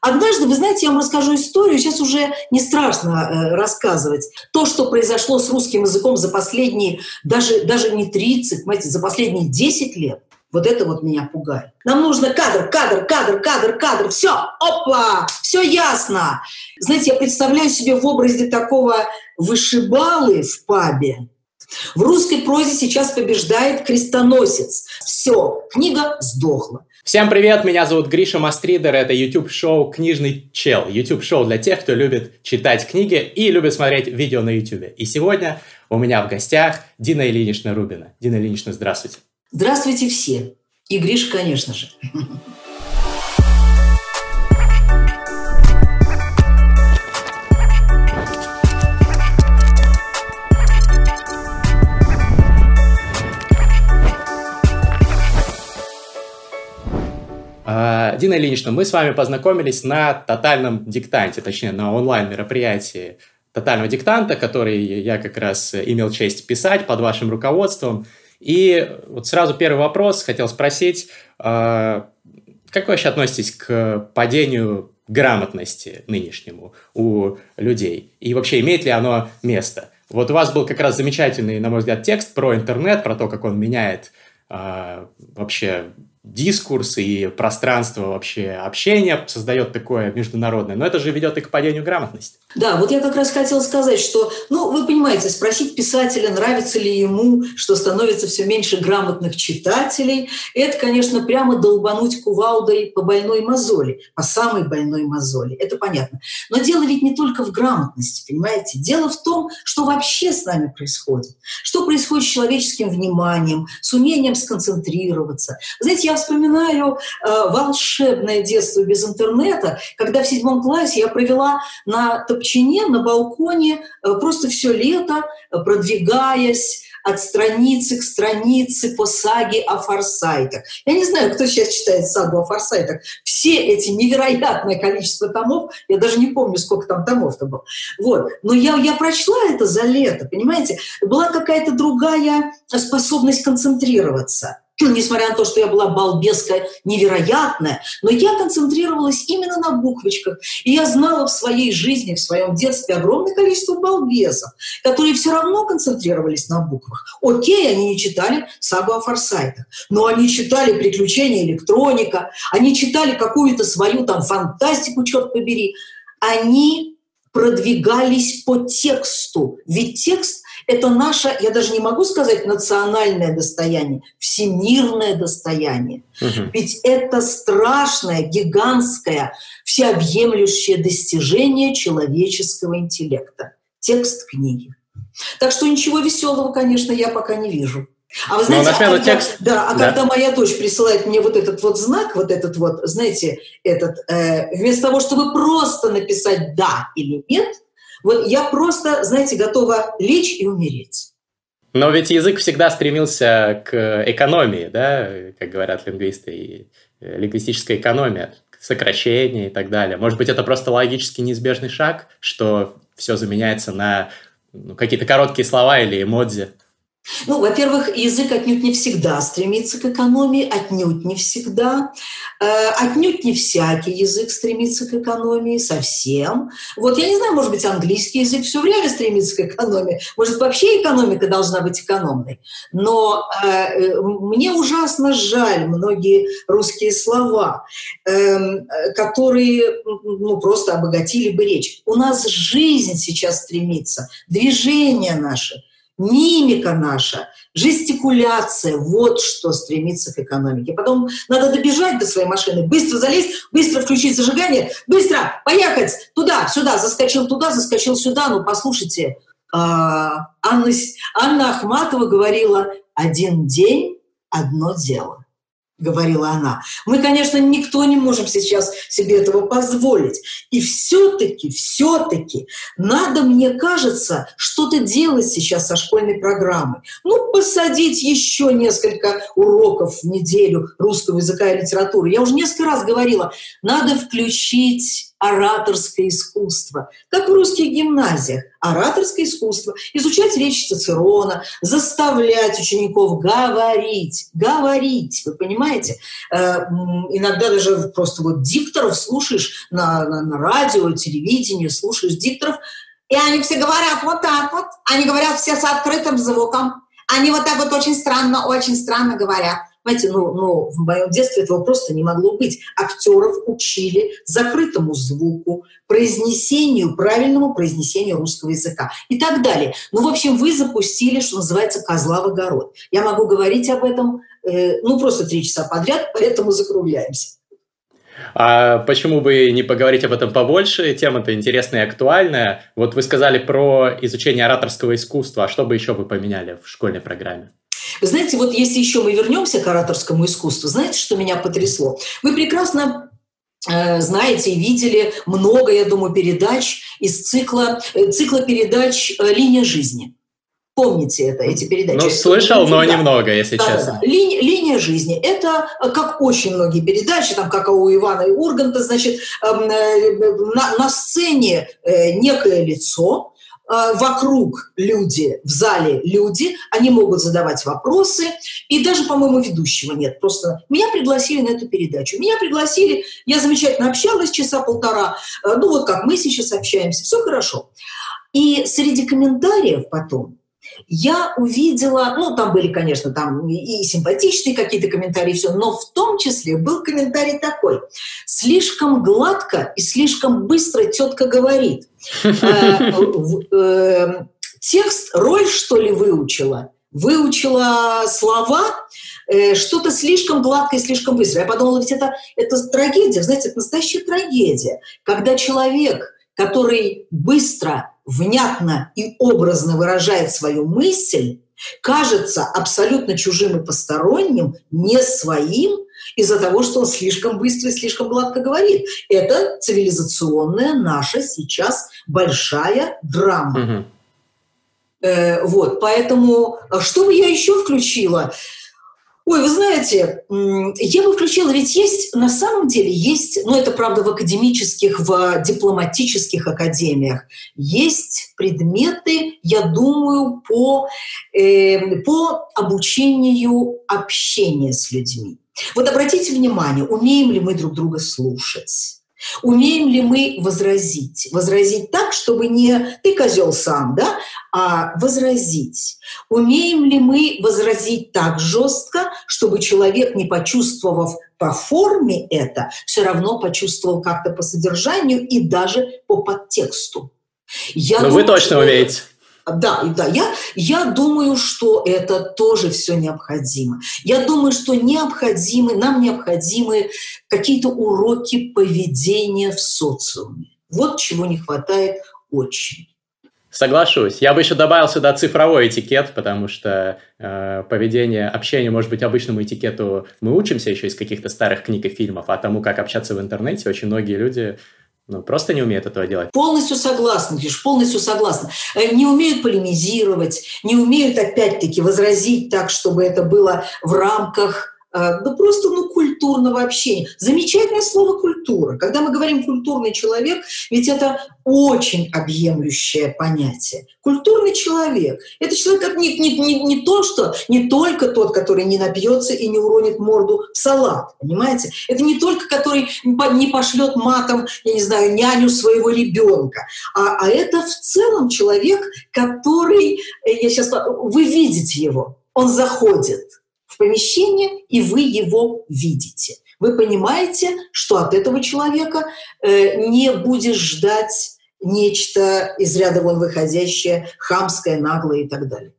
Однажды, вы знаете, я вам расскажу историю, сейчас уже не страшно э, рассказывать. То, что произошло с русским языком за последние, даже, даже не 30, понимаете, за последние 10 лет, вот это вот меня пугает. Нам нужно кадр, кадр, кадр, кадр, кадр. Все, опа, все ясно. Знаете, я представляю себе в образе такого вышибалы в пабе. В русской прозе сейчас побеждает крестоносец. Все, книга сдохла. Всем привет, меня зовут Гриша Мастридер, это YouTube-шоу «Книжный чел». YouTube-шоу для тех, кто любит читать книги и любит смотреть видео на YouTube. И сегодня у меня в гостях Дина Ильинична Рубина. Дина Ильинична, здравствуйте. Здравствуйте все. И Гриша, конечно же. Дина Ильинична, мы с вами познакомились на тотальном диктанте, точнее, на онлайн-мероприятии тотального диктанта, который я как раз имел честь писать под вашим руководством. И вот сразу первый вопрос хотел спросить, а, как вы вообще относитесь к падению грамотности нынешнему у людей? И вообще, имеет ли оно место? Вот у вас был как раз замечательный, на мой взгляд, текст про интернет, про то, как он меняет э, вообще дискурс и пространство вообще общения создает такое международное, но это же ведет и к падению грамотности. Да, вот я как раз хотела сказать, что, ну, вы понимаете, спросить писателя, нравится ли ему, что становится все меньше грамотных читателей, это, конечно, прямо долбануть кувалдой по больной мозоли, по самой больной мозоли, это понятно. Но дело ведь не только в грамотности, понимаете? Дело в том, что вообще с нами происходит. Что происходит с человеческим вниманием, с умением сконцентрироваться. Знаете, я вспоминаю э, волшебное детство без интернета, когда в седьмом классе я провела на Топчине, на балконе э, просто все лето, э, продвигаясь от страницы к странице по саге о форсайтах. Я не знаю, кто сейчас читает сагу о форсайтах. Все эти невероятное количество томов, я даже не помню, сколько там томов-то было. Вот. Но я, я прочла это за лето, понимаете? Была какая-то другая способность концентрироваться несмотря на то, что я была балбеска невероятная, но я концентрировалась именно на буквочках. И я знала в своей жизни, в своем детстве огромное количество балбесов, которые все равно концентрировались на буквах. Окей, они не читали сагу о форсайтах, но они читали «Приключения электроника», они читали какую-то свою там фантастику, черт побери. Они продвигались по тексту. Ведь текст – это наше, я даже не могу сказать национальное достояние, всемирное достояние. Угу. Ведь это страшное, гигантское, всеобъемлющее достижение человеческого интеллекта. Текст книги. Так что ничего веселого, конечно, я пока не вижу. А вы знаете, а когда, текст... да, а да. когда моя дочь присылает мне вот этот вот знак, вот этот вот, знаете, этот, э, вместо того, чтобы просто написать «да» или «нет», вот я просто, знаете, готова лечь и умереть. Но ведь язык всегда стремился к экономии, да, как говорят лингвисты, и э, лингвистическая экономия, сокращение и так далее. Может быть, это просто логически неизбежный шаг, что все заменяется на ну, какие-то короткие слова или эмодзи? Ну, во-первых, язык отнюдь не всегда стремится к экономии, отнюдь не всегда. Э, отнюдь не всякий язык стремится к экономии совсем. Вот я не знаю, может быть, английский язык все время стремится к экономии. Может, вообще экономика должна быть экономной. Но э, э мне ужасно жаль многие русские слова, эм, э, которые ну, просто обогатили бы речь. У нас жизнь сейчас стремится, движение наше – мимика наша, жестикуляция, вот что стремится к экономике. Потом надо добежать до своей машины, быстро залезть, быстро включить зажигание, быстро поехать туда, сюда, заскочил туда, заскочил сюда. Ну, послушайте, а, Анна, Анна Ахматова говорила «один день, одно дело» говорила она. Мы, конечно, никто не можем сейчас себе этого позволить. И все-таки, все-таки надо, мне кажется, что-то делать сейчас со школьной программой. Ну, посадить еще несколько уроков в неделю русского языка и литературы. Я уже несколько раз говорила, надо включить ораторское искусство, как в русских гимназиях. Ораторское искусство, изучать речь Цицерона, заставлять учеников говорить, говорить, вы понимаете? Э, иногда даже просто вот дикторов слушаешь на, на, на радио, телевидении, слушаешь дикторов, и они все говорят вот так вот, они говорят все с открытым звуком, они вот так вот очень странно, очень странно говорят. Знаете, ну, ну, в моем детстве этого просто не могло быть. Актеров учили закрытому звуку, произнесению, правильному произнесению русского языка и так далее. Ну, в общем, вы запустили, что называется, козла в огород. Я могу говорить об этом, э, ну, просто три часа подряд, поэтому закругляемся. А почему бы не поговорить об этом побольше? Тема-то интересная и актуальная. Вот вы сказали про изучение ораторского искусства. А что бы еще вы поменяли в школьной программе? Вы знаете, вот если еще мы вернемся к ораторскому искусству, знаете, что меня потрясло? Вы прекрасно э, знаете и видели много, я думаю, передач из цикла, э, цикла передач э, «Линия жизни». Помните это, эти передачи? Ну, слышал, но немного, если да, честно. Да, да. Линия, линия жизни – это, как очень многие передачи, там, как у Ивана и Урганта, значит, эм, на, на сцене некое лицо, вокруг люди, в зале люди, они могут задавать вопросы, и даже, по-моему, ведущего нет. Просто меня пригласили на эту передачу. Меня пригласили, я замечательно общалась часа полтора, э, ну вот как мы сейчас общаемся, все хорошо. И среди комментариев потом я увидела, ну, там были, конечно, там и симпатичные какие-то комментарии, все, но в том числе был комментарий такой. Слишком гладко и слишком быстро тетка говорит. Э, э, текст роль, что ли, выучила? Выучила слова, э, что-то слишком гладкое, слишком быстро. Я подумала, ведь это, это трагедия, знаете, это настоящая трагедия, когда человек, который быстро внятно и образно выражает свою мысль, кажется абсолютно чужим и посторонним, не своим, из-за того, что он слишком быстро и слишком гладко говорит. Это цивилизационная наша сейчас большая драма. Угу. Э, вот, поэтому а что бы я еще включила? Ой, вы знаете, я бы включила, ведь есть, на самом деле есть, ну это правда в академических, в дипломатических академиях, есть предметы, я думаю, по, э, по обучению общения с людьми. Вот обратите внимание, умеем ли мы друг друга слушать? Умеем ли мы возразить? Возразить так, чтобы не ты козел сам, да, а возразить. Умеем ли мы возразить так жестко, чтобы человек, не почувствовав по форме это, все равно почувствовал как-то по содержанию и даже по подтексту? Я Но думаю, вы точно что... умеете. Да, да, я, я думаю, что это тоже все необходимо. Я думаю, что необходимы, нам необходимы какие-то уроки поведения в социуме. Вот чего не хватает очень. Соглашусь. Я бы еще добавил сюда цифровой этикет, потому что э, поведение, общение, может быть, обычному этикету мы учимся еще из каких-то старых книг и фильмов, а тому, как общаться в интернете, очень многие люди ну, просто не умеют этого делать. Полностью согласна, Гриш, полностью согласна. Э, не умеют полемизировать, не умеют, опять-таки, возразить так, чтобы это было в рамках Э, ну просто ну, культурного общения. Замечательное слово «культура». Когда мы говорим «культурный человек», ведь это очень объемлющее понятие. Культурный человек – это человек не, не, не, не то, что не только тот, который не напьется и не уронит морду в салат, понимаете? Это не только который не пошлет матом, я не знаю, няню своего ребенка, а, а это в целом человек, который, э, я сейчас, вы видите его, он заходит – помещение, и вы его видите. Вы понимаете, что от этого человека э, не будешь ждать нечто из ряда вон выходящее, хамское, наглое и так далее.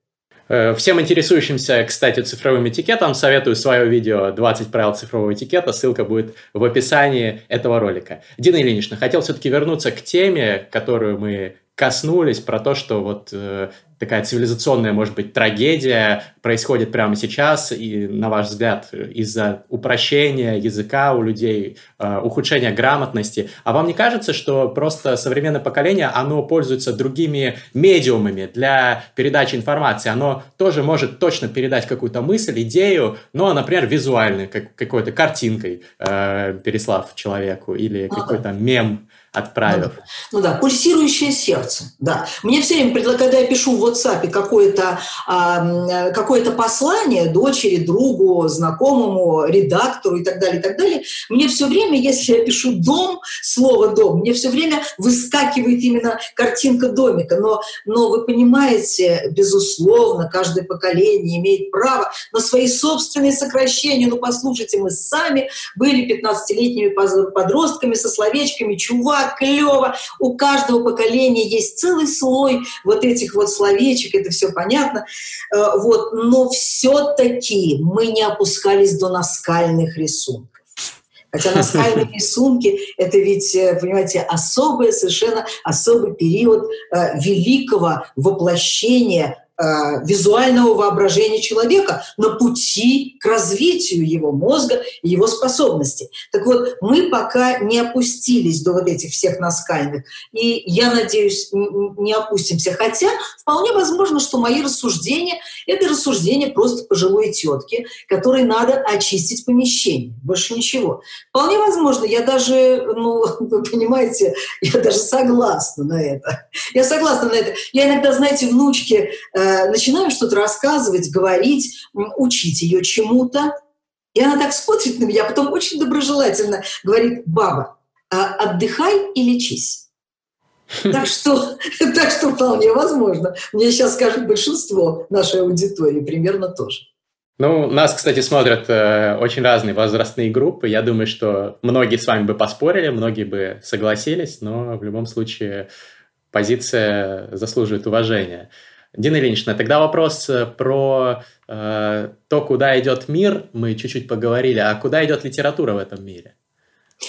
Э, всем интересующимся, кстати, цифровым этикетом, советую свое видео «20 правил цифрового этикета». Ссылка будет в описании этого ролика. Дина Ильинична, хотел все-таки вернуться к теме, которую мы коснулись, про то, что вот э, такая цивилизационная, может быть, трагедия происходит прямо сейчас, и, на ваш взгляд, из-за упрощения языка у людей, э, ухудшения грамотности. А вам не кажется, что просто современное поколение, оно пользуется другими медиумами для передачи информации? Оно тоже может точно передать какую-то мысль, идею, но, например, визуальной, как, какой-то картинкой, э, переслав человеку, или какой-то мем отправив. Ну, да, пульсирующее сердце, да. Мне все время, когда я пишу в WhatsApp какое-то а, какое послание дочери, другу, знакомому, редактору и так далее, и так далее, мне все время, если я пишу «дом», слово «дом», мне все время выскакивает именно картинка домика. Но, но вы понимаете, безусловно, каждое поколение имеет право на свои собственные сокращения. Ну, послушайте, мы сами были 15-летними подростками со словечками «чувак», клево. У каждого поколения есть целый слой вот этих вот словечек, это все понятно. Э, вот. Но все-таки мы не опускались до наскальных рисунков. Хотя наскальные рисунки – это ведь, э, понимаете, особый, совершенно особый период э, великого воплощения визуального воображения человека на пути к развитию его мозга и его способностей. Так вот, мы пока не опустились до вот этих всех наскальных, и я надеюсь, не опустимся. Хотя вполне возможно, что мои рассуждения – это рассуждения просто пожилой тетки, которой надо очистить помещение, больше ничего. Вполне возможно, я даже, ну, вы понимаете, я даже согласна на это. Я согласна на это. Я иногда, знаете, внучке Э, начинаю что-то рассказывать, говорить, учить ее чему-то. И она так смотрит на меня, а потом очень доброжелательно говорит, баба, а отдыхай и лечись. Так что, так что вполне возможно. Мне сейчас скажут большинство нашей аудитории примерно тоже. Ну, нас, кстати, смотрят э, очень разные возрастные группы. Я думаю, что многие с вами бы поспорили, многие бы согласились, но в любом случае позиция заслуживает уважения. Дина Ильинична, тогда вопрос э, про э, то, куда идет мир, мы чуть-чуть поговорили, а куда идет литература в этом мире?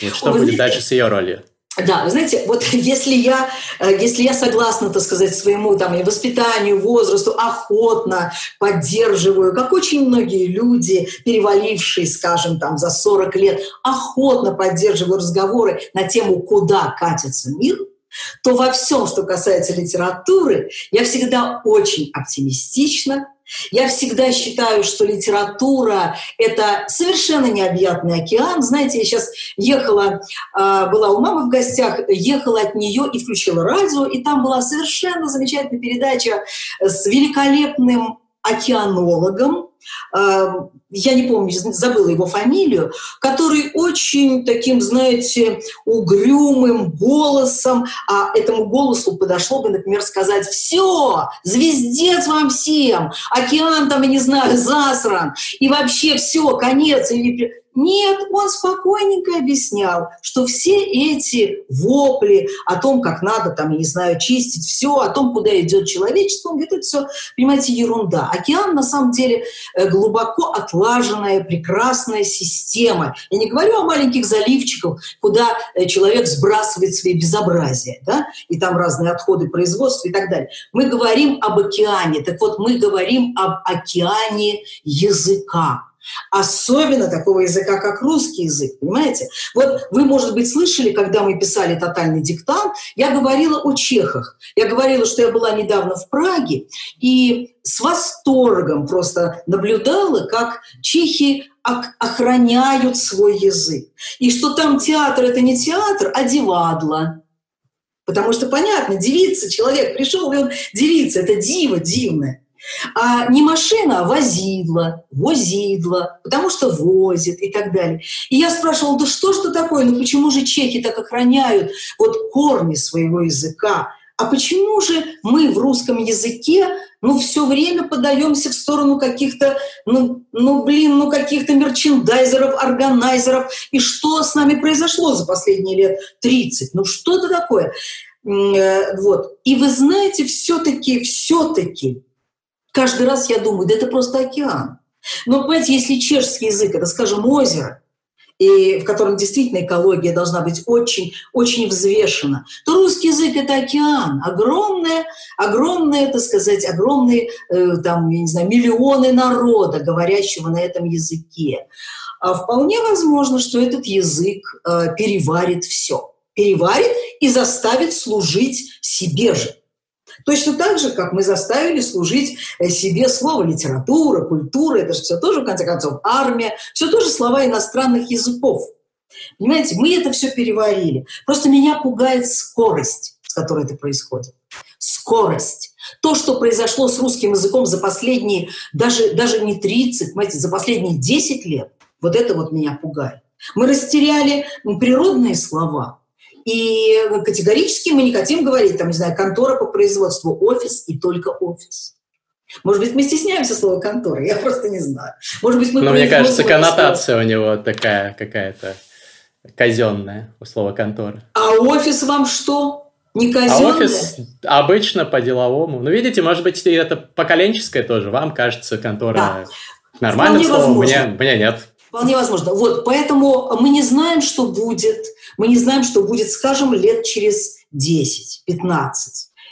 Вот что О, будет знаете, дальше с ее ролью? Да, вы знаете, вот если я, э, если я согласна, так сказать, своему там, и воспитанию, возрасту, охотно поддерживаю, как очень многие люди, перевалившие, скажем, там, за 40 лет, охотно поддерживаю разговоры на тему, куда катится мир – то во всем, что касается литературы, я всегда очень оптимистична. Я всегда считаю, что литература – это совершенно необъятный океан. Знаете, я сейчас ехала, а, была у мамы в гостях, ехала от нее и включила радио, и там была совершенно замечательная передача с великолепным океанологом, я не помню, забыла его фамилию, который очень таким, знаете, угрюмым голосом, а этому голосу подошло бы, например, сказать «Все, звездец вам всем, океан там, я не знаю, засран, и вообще все, конец». Или нет, он спокойненько объяснял, что все эти вопли о том, как надо, там, я не знаю, чистить все, о том, куда идет человечество, он говорит, это все, понимаете, ерунда. Океан, на самом деле, э, глубоко отлаженная, прекрасная система. Я не говорю о маленьких заливчиках, куда э, человек сбрасывает свои безобразия, да, и там разные отходы производства и так далее. Мы говорим об океане. Так вот, мы говорим об океане языка Особенно такого языка, как русский язык, понимаете? Вот вы, может быть, слышали, когда мы писали «Тотальный диктант», я говорила о чехах. Я говорила, что я была недавно в Праге, и с восторгом просто наблюдала, как чехи охраняют свой язык. И что там театр – это не театр, а дивадло. Потому что, понятно, девица, человек пришел, и он девица, это дива дивная. А не машина, а возидла, возидла, потому что возит и так далее. И я спрашивала, да что же такое, ну почему же чехи так охраняют вот корни своего языка? А почему же мы в русском языке ну, все время подаемся в сторону каких-то, ну, ну, блин, ну, каких-то мерчендайзеров, органайзеров. И что с нами произошло за последние лет 30? Ну, что это такое? Э, вот. И вы знаете, все-таки, все-таки Каждый раз я думаю, да это просто океан. Но, понимаете, если чешский язык, это, скажем, озеро, и в котором действительно экология должна быть очень, очень взвешена, то русский язык – это океан, огромное, огромное, так сказать, огромные, э, там, я не знаю, миллионы народа, говорящего на этом языке. А вполне возможно, что этот язык э, переварит все, переварит и заставит служить себе же. Точно так же, как мы заставили служить э, себе слово литература, культура, это же все тоже, в конце концов, армия, все тоже слова иностранных языков. Понимаете, мы это все переварили. Просто меня пугает скорость, с которой это происходит. Скорость. То, что произошло с русским языком за последние, даже, даже не 30, понимаете, за последние 10 лет, вот это вот меня пугает. Мы растеряли природные слова, и категорически мы не хотим говорить, там, не знаю, контора по производству, офис и только офис. Может быть, мы стесняемся слова контора, я просто не знаю. Может быть, мы Но мне кажется, коннотация у него такая какая-то казенная у слова контора. А офис вам что? Не казенное? А офис обычно по-деловому. Ну, видите, может быть, это поколенческое тоже. Вам кажется контора да. нормальным словом, мне, мне нет. Вполне возможно. Вот, поэтому мы не знаем, что будет. Мы не знаем, что будет, скажем, лет через 10-15.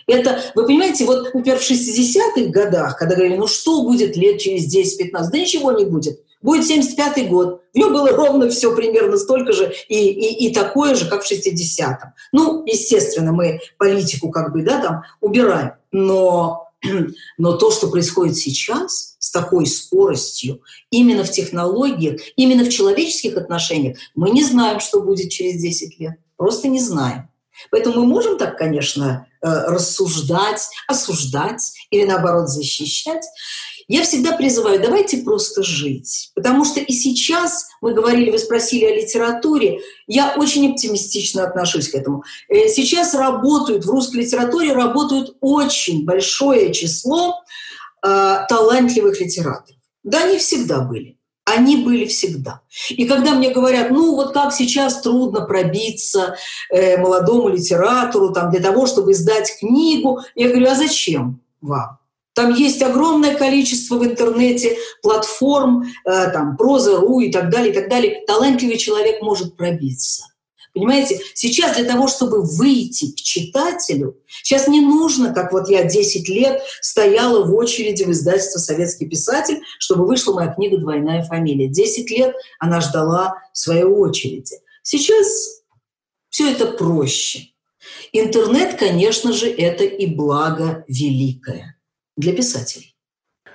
Это, вы понимаете, вот, например, в 60-х годах, когда говорили, ну что будет лет через 10-15, да ничего не будет. Будет 75-й год. В нем было ровно все примерно столько же и, и, и такое же, как в 60-м. Ну, естественно, мы политику как бы, да, там убираем. Но, но то, что происходит сейчас с такой скоростью, именно в технологиях, именно в человеческих отношениях, мы не знаем, что будет через 10 лет. Просто не знаем. Поэтому мы можем так, конечно, э, рассуждать, осуждать или, наоборот, защищать. Я всегда призываю, давайте просто жить. Потому что и сейчас, мы говорили, вы спросили о литературе, я очень оптимистично отношусь к этому. Э, сейчас работают, в русской литературе работают очень большое число талантливых литераторов. Да, они всегда были. Они были всегда. И когда мне говорят, ну вот как сейчас трудно пробиться э, молодому литератору там, для того, чтобы издать книгу, я говорю, а зачем вам? Там есть огромное количество в интернете платформ, э, там, проза.ру и так далее, и так далее. Талантливый человек может пробиться. Понимаете, сейчас для того, чтобы выйти к читателю, сейчас не нужно, как вот я 10 лет стояла в очереди в издательство «Советский писатель», чтобы вышла моя книга «Двойная фамилия». 10 лет она ждала своей очереди. Сейчас все это проще. Интернет, конечно же, это и благо великое для писателей.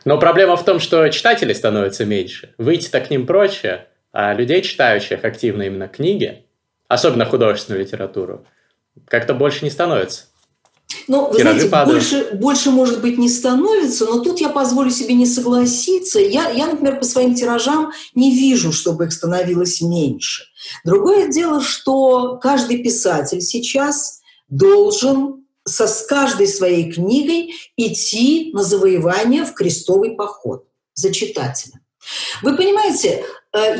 Но проблема в том, что читателей становится меньше. Выйти-то к ним проще, а людей, читающих активно именно книги, особенно художественную литературу, как-то больше не становится. Ну, вы знаете, больше, больше, может быть, не становится, но тут я позволю себе не согласиться. Я, я, например, по своим тиражам не вижу, чтобы их становилось меньше. Другое дело, что каждый писатель сейчас должен со, с каждой своей книгой идти на завоевание в крестовый поход за читателем. Вы понимаете,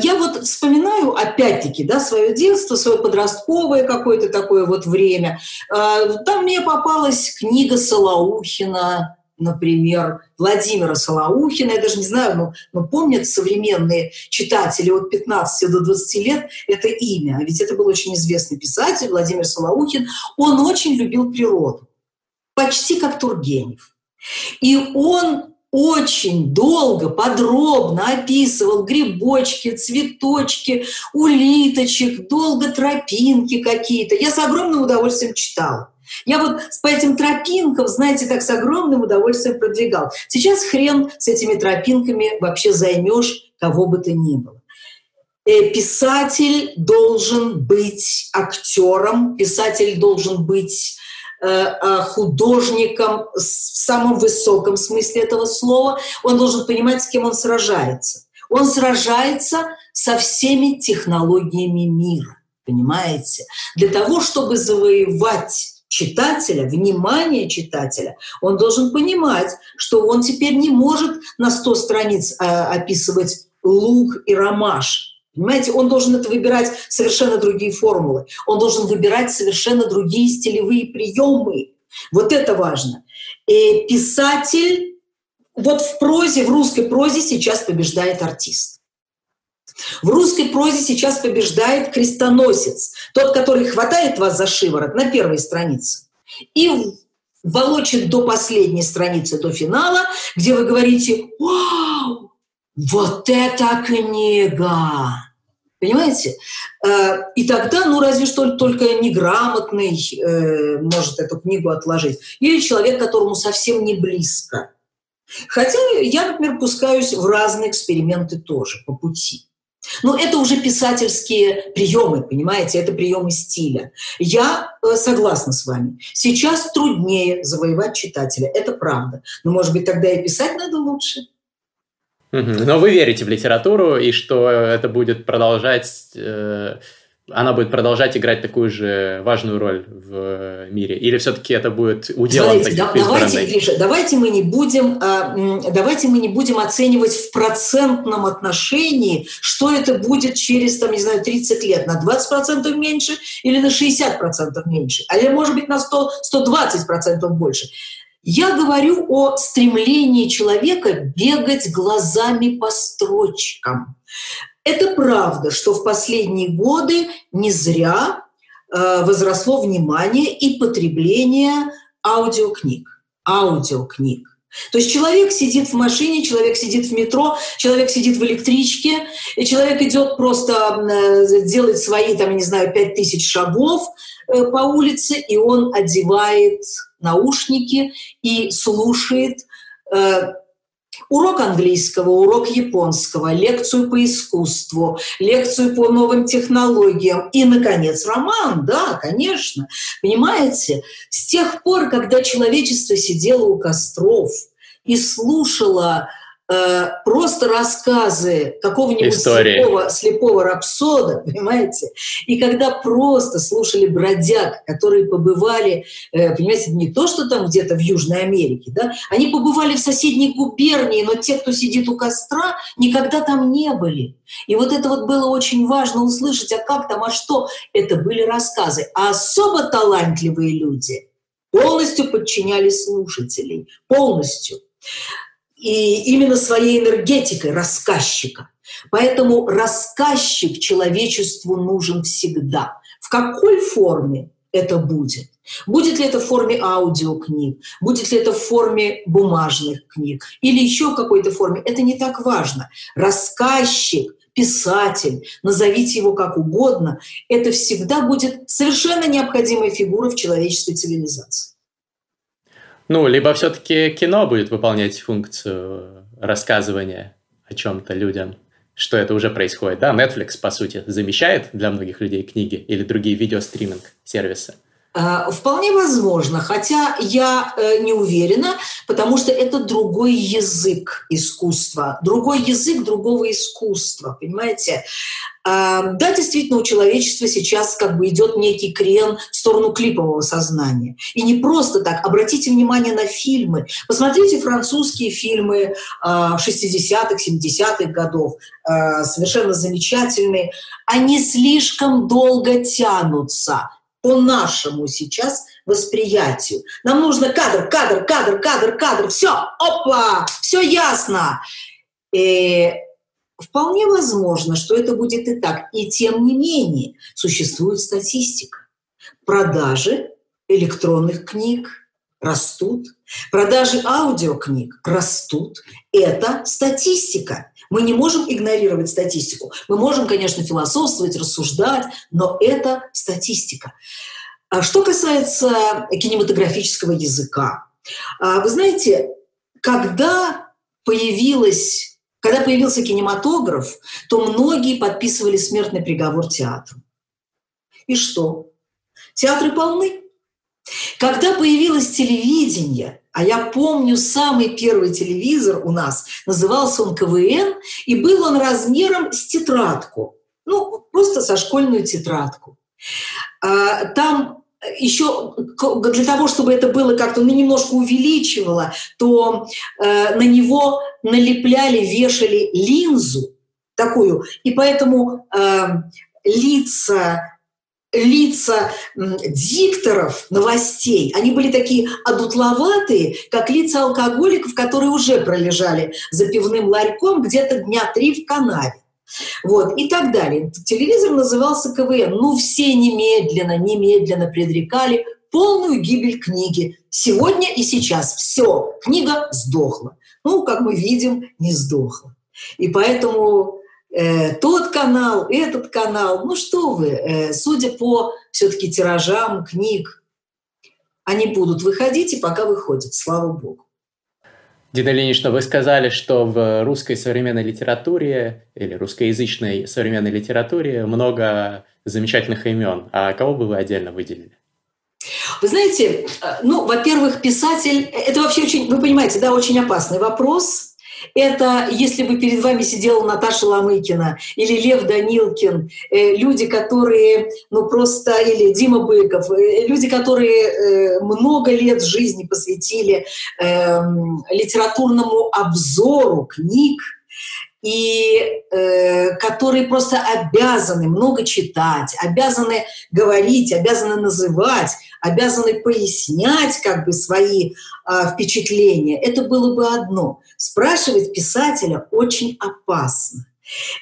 я вот вспоминаю, опять-таки, да, свое детство, свое подростковое какое-то такое вот время. Э, там мне попалась книга Солоухина, например, Владимира Солоухина, я даже не знаю, но, но помнят современные читатели от 15 до 20 лет это имя. Ведь это был очень известный писатель Владимир Солоухин. Он очень любил природу, почти как Тургенев. И он очень долго, подробно описывал грибочки, цветочки, улиточек, долго тропинки какие-то. Я с огромным удовольствием читала. Я вот по этим тропинкам, знаете, так с огромным удовольствием продвигал. Сейчас хрен с этими тропинками вообще займешь кого бы то ни было. Э, писатель должен быть актером, писатель должен быть художником в самом высоком смысле этого слова. Он должен понимать, с кем он сражается. Он сражается со всеми технологиями мира, понимаете? Для того, чтобы завоевать читателя, внимание читателя, он должен понимать, что он теперь не может на 100 страниц а, описывать лук и ромаш. Понимаете, он должен это выбирать совершенно другие формулы. Он должен выбирать совершенно другие стилевые приемы. Вот это важно. И писатель, вот в прозе, в русской прозе сейчас побеждает артист. В русской прозе сейчас побеждает крестоносец, тот, который хватает вас за шиворот на первой странице и волочит до последней страницы, до финала, где вы говорите «Вау, вот это книга!» Понимаете? Э, и тогда, ну, разве что только неграмотный э, может эту книгу отложить. Или человек, которому совсем не близко. Хотя я, например, пускаюсь в разные эксперименты тоже по пути. Но это уже писательские приемы, понимаете, это приемы стиля. Я э, согласна с вами. Сейчас труднее завоевать читателя, это правда. Но, может быть, тогда и писать надо лучше. Но вы верите в литературу и что это будет продолжать э, она будет продолжать играть такую же важную роль в мире? Или все-таки это будет уделом Смотрите, таких да, давайте, Гриша, давайте мы не будем, а, давайте мы не будем оценивать в процентном отношении, что это будет через, там, не знаю, 30 лет, на 20% меньше или на 60% меньше, а или, может быть, на 100, 120% больше. Я говорю о стремлении человека бегать глазами по строчкам. Это правда, что в последние годы не зря э, возросло внимание и потребление аудиокниг. Аудиокниг. То есть человек сидит в машине, человек сидит в метро, человек сидит в электричке, и человек идет просто э, делать свои, там, я не знаю, пять тысяч шагов э, по улице, и он одевает наушники и слушает урок английского, урок японского, лекцию по искусству, лекцию по новым технологиям и, наконец, роман, да, конечно. Понимаете, с тех пор, когда человечество сидело у костров и слушало Э, просто рассказы какого-нибудь слепого, слепого рапсода, понимаете, и когда просто слушали бродяг, которые побывали, э, понимаете, не то, что там где-то в Южной Америке, да, они побывали в соседней губернии, но те, кто сидит у костра, никогда там не были. И вот это вот было очень важно услышать, а как там, а что? Это были рассказы. А особо талантливые люди полностью подчиняли слушателей, полностью и именно своей энергетикой рассказчика. Поэтому рассказчик человечеству нужен всегда. В какой форме это будет? Будет ли это в форме аудиокниг, будет ли это в форме бумажных книг или еще в какой-то форме, это не так важно. Рассказчик, писатель, назовите его как угодно, это всегда будет совершенно необходимой фигурой в человеческой цивилизации. Ну, либо все-таки кино будет выполнять функцию рассказывания о чем-то людям, что это уже происходит. Да, Netflix, по сути, замещает для многих людей книги или другие видеостриминг-сервисы. А, вполне возможно, хотя я э, не уверена, потому что это другой язык искусства, другой язык другого искусства, понимаете? А, да, действительно, у человечества сейчас как бы идет некий крен в сторону клипового сознания. И не просто так. Обратите внимание на фильмы. Посмотрите французские фильмы 60-х, а, 70-х годов. Совершенно замечательные. Они слишком долго тянутся по нашему сейчас восприятию. Нам нужно кадр, кадр, кадр, кадр, кадр. Все, опа, все ясно. И вполне возможно, что это будет и так. И тем не менее существует статистика. Продажи электронных книг растут, продажи аудиокниг растут. Это статистика. Мы не можем игнорировать статистику. Мы можем, конечно, философствовать, рассуждать, но это статистика. А что касается кинематографического языка, а, вы знаете, когда появилась, когда появился кинематограф, то многие подписывали смертный приговор театру. И что? Театры полны. Когда появилось телевидение, а я помню самый первый телевизор у нас, назывался он КВН, и был он размером с тетрадку, ну, просто со школьную тетрадку. А, там еще для того, чтобы это было как-то ну, немножко увеличивало, то э, на него налепляли, вешали линзу такую, и поэтому э, лица лица дикторов новостей, они были такие одутловатые, как лица алкоголиков, которые уже пролежали за пивным ларьком где-то дня три в канаве. Вот, и так далее. Телевизор назывался КВН. Ну, все немедленно, немедленно предрекали полную гибель книги. Сегодня и сейчас все, книга сдохла. Ну, как мы видим, не сдохла. И поэтому Э, тот канал, этот канал. Ну что вы, э, судя по все-таки тиражам книг, они будут выходить и пока выходят, слава богу. Дина Ильинична, вы сказали, что в русской современной литературе или русскоязычной современной литературе много замечательных имен. А кого бы вы отдельно выделили? Вы знаете, э, ну, во-первых, писатель, это вообще очень, вы понимаете, да, очень опасный вопрос. Это если бы перед вами сидела Наташа Ламыкина или Лев Данилкин, э, люди, которые, ну просто, или Дима Быков, э, люди, которые много лет жизни посвятили эм, литературному обзору книг, и э, которые просто обязаны много читать, обязаны говорить, обязаны называть, обязаны пояснять как бы свои э, впечатления, это было бы одно. Спрашивать писателя очень опасно.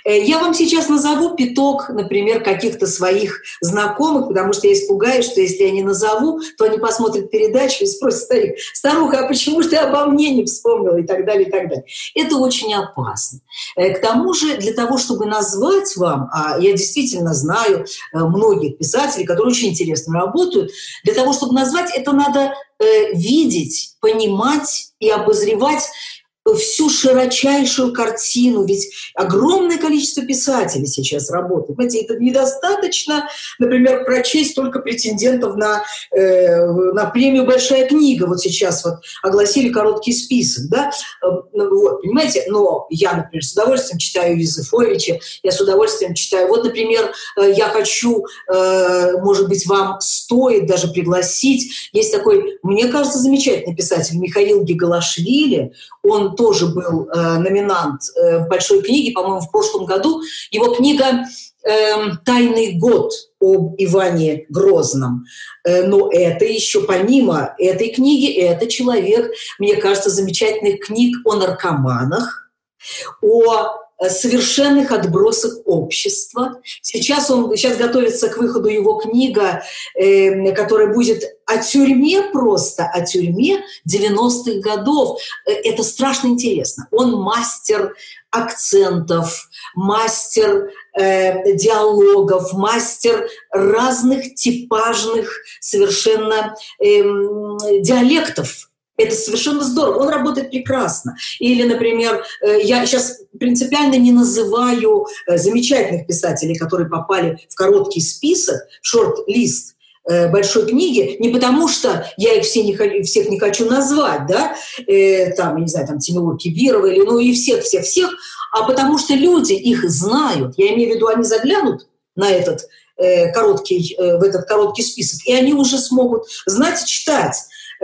Э, я вам сейчас назову пяток, например, каких-то своих знакомых, потому что я испугаюсь, что если я не назову, то они посмотрят передачу и спросят старик, старуха, а почему же ты обо мне не вспомнила и так далее, и так далее. Это очень опасно. Э, к тому же для того, чтобы назвать вам, а я действительно знаю э, многих писателей, которые очень интересно работают, для того, чтобы назвать, это надо видеть, понимать и обозревать всю широчайшую картину, ведь огромное количество писателей сейчас работает. Понимаете, это недостаточно, например, прочесть только претендентов на, э, на премию «Большая книга». Вот сейчас вот огласили короткий список, да, э, ну вот, понимаете, но я, например, с удовольствием читаю Юзефовича, я с удовольствием читаю. Вот, например, э, я хочу, э, может быть, вам стоит даже пригласить, есть такой, мне кажется, замечательный писатель Михаил Гигалашвили, он тоже был э, номинант э, большой книги, по-моему, в прошлом году. Его книга э, «Тайный год» об Иване Грозном. Э, но это еще помимо этой книги, это человек, мне кажется, замечательных книг о наркоманах, о совершенных отбросах общества. Сейчас, он, сейчас готовится к выходу его книга, э, которая будет о тюрьме просто, о тюрьме 90-х годов. Э, это страшно интересно. Он мастер акцентов, мастер э, диалогов, мастер разных типажных совершенно э, диалектов это совершенно здорово. Он работает прекрасно. Или, например, э, я сейчас принципиально не называю э, замечательных писателей, которые попали в короткий список, в шорт-лист э, большой книги, не потому что я их все не, всех не хочу назвать, да, э, там, не знаю, там Тимур Кибирова или, ну, и всех-всех-всех, а потому что люди их знают. Я имею в виду, они заглянут на этот э, короткий, э, в этот короткий список, и они уже смогут знать читать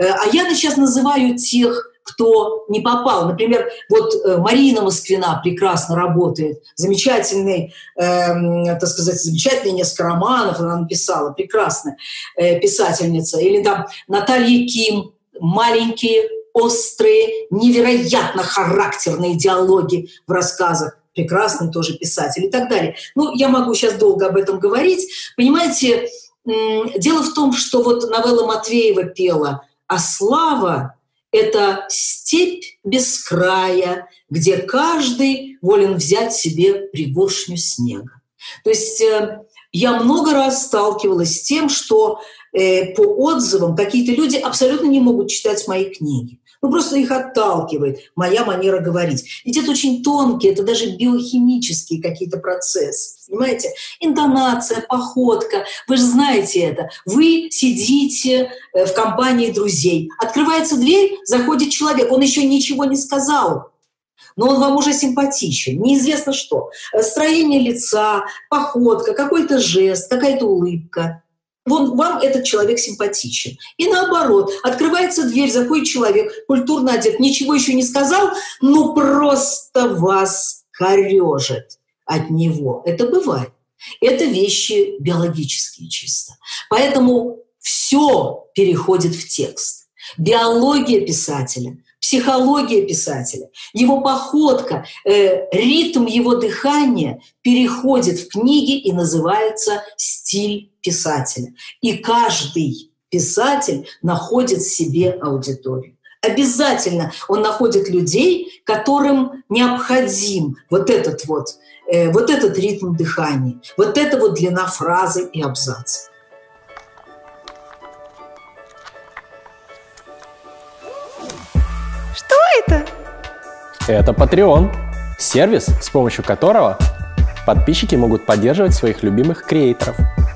а я сейчас называю тех, кто не попал. Например, вот э, Марина Москвина прекрасно работает, замечательный, э, так сказать, замечательный несколько романов она написала, прекрасная э, писательница. Или там Наталья Ким, маленькие, острые, невероятно характерные диалоги в рассказах прекрасный тоже писатель и так далее. Ну, я могу сейчас долго об этом говорить. Понимаете, дело в том, что вот новелла Матвеева пела а слава — это степь без края, где каждый волен взять себе пригоршню снега. То есть э, я много раз сталкивалась с тем, что э, по отзывам какие-то люди абсолютно не могут читать мои книги. Ну, просто их отталкивает моя манера говорить. Ведь это очень тонкие, это даже биохимические какие-то процессы. Понимаете? Интонация, походка. Вы же знаете это. Вы сидите э, в компании друзей. Открывается дверь, заходит человек. Он еще ничего не сказал но он вам уже симпатичен, неизвестно что. Строение лица, походка, какой-то жест, какая-то улыбка. Вон, вам этот человек симпатичен. И наоборот, открывается дверь, заходит человек, культурно одет, ничего еще не сказал, но просто вас корежит от него. Это бывает. Это вещи биологические чисто. Поэтому все переходит в текст. Биология писателя психология писателя, его походка, э, ритм его дыхания переходит в книги и называется стиль писателя. И каждый писатель находит себе аудиторию. Обязательно он находит людей, которым необходим вот этот вот, э, вот этот ритм дыхания, вот эта вот длина фразы и абзаца. это? Это Patreon, сервис, с помощью которого подписчики могут поддерживать своих любимых креаторов,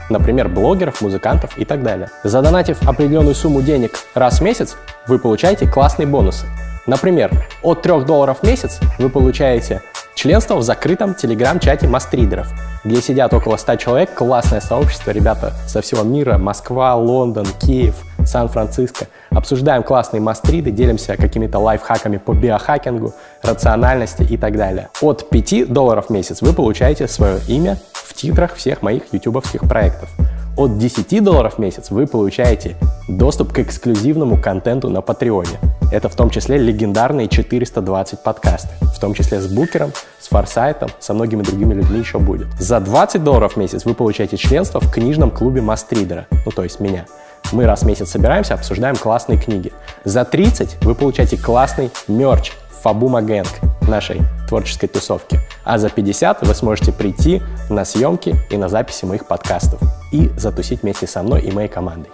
например, блогеров, музыкантов и так далее. Задонатив определенную сумму денег раз в месяц, вы получаете классные бонусы. Например, от 3 долларов в месяц вы получаете членство в закрытом телеграм-чате мастридеров, где сидят около 100 человек, классное сообщество, ребята со всего мира, Москва, Лондон, Киев, Сан-Франциско. Обсуждаем классные мастриды, делимся какими-то лайфхаками по биохакингу, рациональности и так далее. От 5 долларов в месяц вы получаете свое имя в титрах всех моих ютубовских проектов. От 10 долларов в месяц вы получаете доступ к эксклюзивному контенту на Патреоне. Это в том числе легендарные 420 подкасты, в том числе с Букером, с Форсайтом, со многими другими людьми еще будет. За 20 долларов в месяц вы получаете членство в книжном клубе Мастридера, ну то есть меня. Мы раз в месяц собираемся, обсуждаем классные книги. За 30 вы получаете классный мерч Фабума Гэнг нашей творческой тусовки. А за 50 вы сможете прийти на съемки и на записи моих подкастов и затусить вместе со мной и моей командой.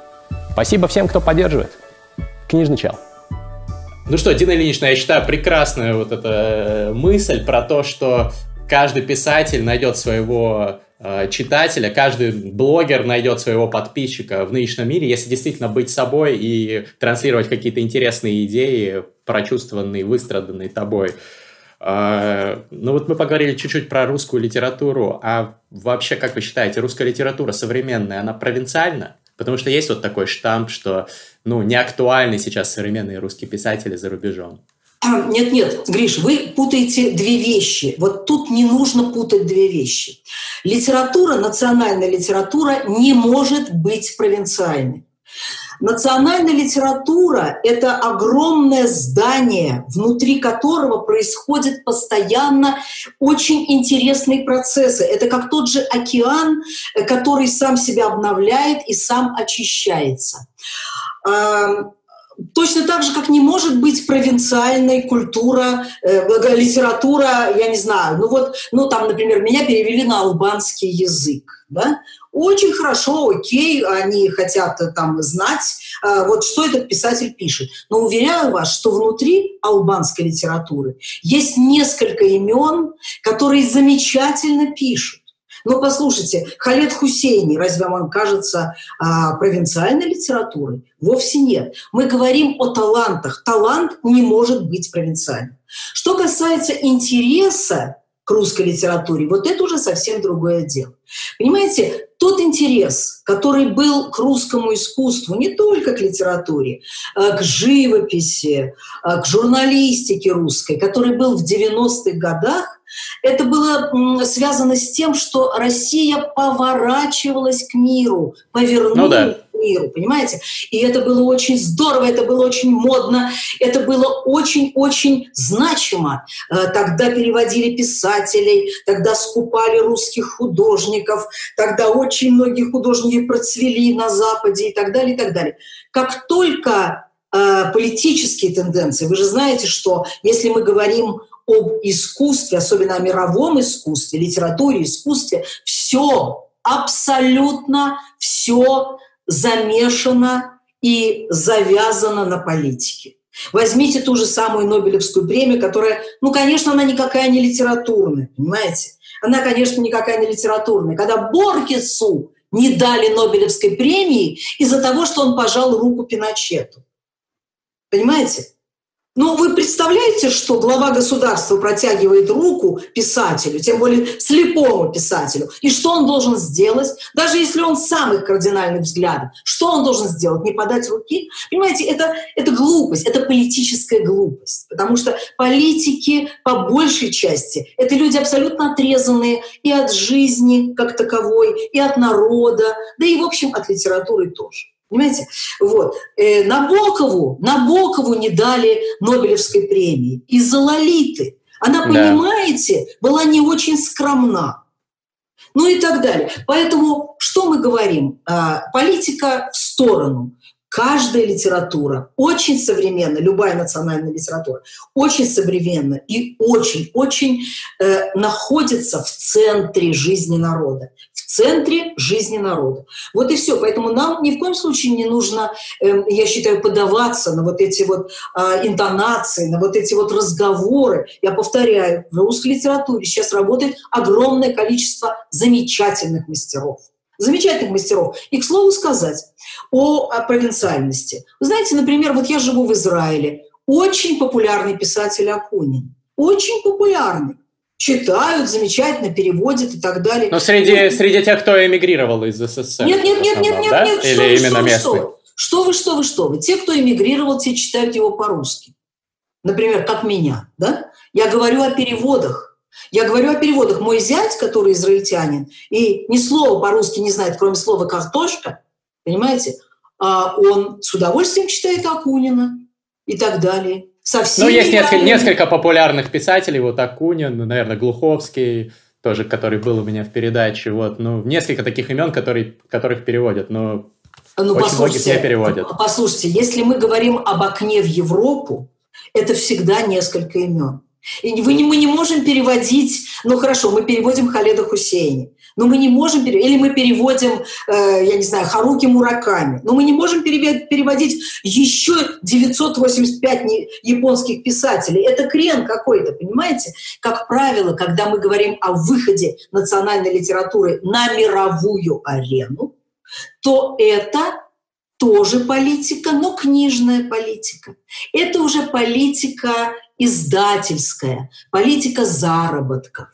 Спасибо всем, кто поддерживает. Книжный чел. Ну что, Дина Ильинична, я считаю прекрасная вот эта э, мысль про то, что каждый писатель найдет своего читателя, каждый блогер найдет своего подписчика в нынешнем мире, если действительно быть собой и транслировать какие-то интересные идеи, прочувствованные, выстраданные тобой. Э, ну вот мы поговорили чуть-чуть про русскую литературу, а вообще, как вы считаете, русская литература современная, она провинциальна? Потому что есть вот такой штамп, что ну, не актуальны сейчас современные русские писатели за рубежом. Нет, нет, Гриш, вы путаете две вещи. Вот тут не нужно путать две вещи. Литература, национальная литература не может быть провинциальной. Национальная литература – это огромное здание, внутри которого происходят постоянно очень интересные процессы. Это как тот же океан, который сам себя обновляет и сам очищается. Точно так же, как не может быть провинциальной культура, э, литература, я не знаю, ну вот, ну там, например, меня перевели на албанский язык, да, очень хорошо, окей, они хотят там знать, э, вот что этот писатель пишет. Но уверяю вас, что внутри албанской литературы есть несколько имен, которые замечательно пишут. Но послушайте, Халет Хусейни, разве вам кажется а, провинциальной литературой? Вовсе нет. Мы говорим о талантах. Талант не может быть провинциальным. Что касается интереса к русской литературе, вот это уже совсем другое дело. Понимаете, тот интерес, который был к русскому искусству, не только к литературе, а к живописи, а к журналистике русской, который был в 90-х годах, это было связано с тем, что Россия поворачивалась к миру, повернулась ну, да. к миру, понимаете? И это было очень здорово, это было очень модно, это было очень-очень значимо. Э, тогда переводили писателей, тогда скупали русских художников, тогда очень многие художники процвели на Западе и так далее, и так далее. Как только э, политические тенденции, вы же знаете, что если мы говорим об искусстве, особенно о мировом искусстве, литературе, искусстве, все, абсолютно все замешано и завязано на политике. Возьмите ту же самую Нобелевскую премию, которая, ну, конечно, она никакая не литературная, понимаете? Она, конечно, никакая не литературная. Когда Боргесу не дали Нобелевской премии из-за того, что он пожал руку Пиночету. Понимаете? Но вы представляете, что глава государства протягивает руку писателю, тем более слепому писателю, и что он должен сделать, даже если он самых кардинальных взглядов, что он должен сделать, не подать руки? Понимаете, это, это глупость, это политическая глупость, потому что политики по большей части — это люди абсолютно отрезанные и от жизни как таковой, и от народа, да и, в общем, от литературы тоже. Понимаете? Вот. Э, Набокову, Набокову не дали Нобелевской премии из-за Лолиты. Она, понимаете, была не очень скромна. Ну и так далее. Поэтому что мы говорим? А, политика в сторону. Каждая литература очень современна, любая национальная литература, очень современна и очень-очень э, находится в центре жизни народа. В центре жизни народа. Вот и все. Поэтому нам ни в коем случае не нужно, э, я считаю, подаваться на вот эти вот э, интонации, на вот эти вот разговоры. Я повторяю, в русской литературе сейчас работает огромное количество замечательных мастеров замечательных мастеров. И, к слову сказать, о, о провинциальности. Вы знаете, например, вот я живу в Израиле. Очень популярный писатель Акунин. Очень популярный. Читают, замечательно, переводят и так далее. Но среди, ну, среди тех, кто эмигрировал из СССР. Нет, нет, нет, нет, нет, да? нет. Или что именно вы, что вы, что вы, что вы, что вы. Те, кто эмигрировал, те читают его по-русски. Например, как меня, да? Я говорю о переводах. Я говорю о переводах. Мой зять, который израильтянин, и ни слова по-русски не знает, кроме слова «картошка», понимаете, а он с удовольствием читает Акунина и так далее. Совсем ну, есть несколько, несколько популярных писателей, вот Акунин, наверное, Глуховский, тоже, который был у меня в передаче, вот, ну, несколько таких имен, которые, которых переводят, но ну, очень многих не переводят. Послушайте, если мы говорим об окне в Европу, это всегда несколько имен. И вы не, мы не можем переводить, ну хорошо, мы переводим Халеда Хусейни, но мы не можем, или мы переводим, э, я не знаю, Харуки Мураками, но мы не можем переводить еще 985 японских писателей. Это крен какой-то, понимаете? Как правило, когда мы говорим о выходе национальной литературы на мировую арену, то это тоже политика, но книжная политика. Это уже политика издательская, политика заработков.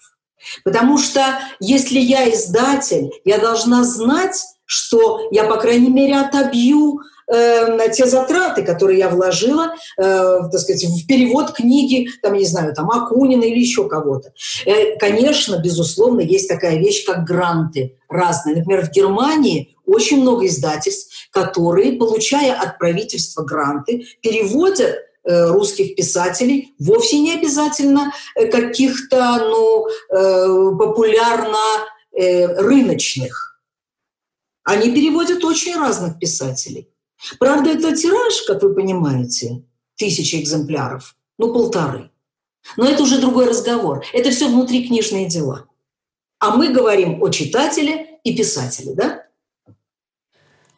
Потому что если я издатель, я должна знать, что я, по крайней мере, отобью э, те затраты, которые я вложила, э, так сказать, в перевод книги, там, не знаю, там, Акунина или еще кого-то. Э, конечно, безусловно, есть такая вещь, как гранты разные. Например, в Германии очень много издательств, которые, получая от правительства гранты, переводят русских писателей, вовсе не обязательно э, каких-то ну, э, популярно рыночных. Они переводят очень разных писателей. Правда, это тираж, как вы понимаете, тысячи экземпляров, ну полторы. Но это уже другой разговор. Это все внутри книжные дела. А мы говорим о читателе и писателе, да?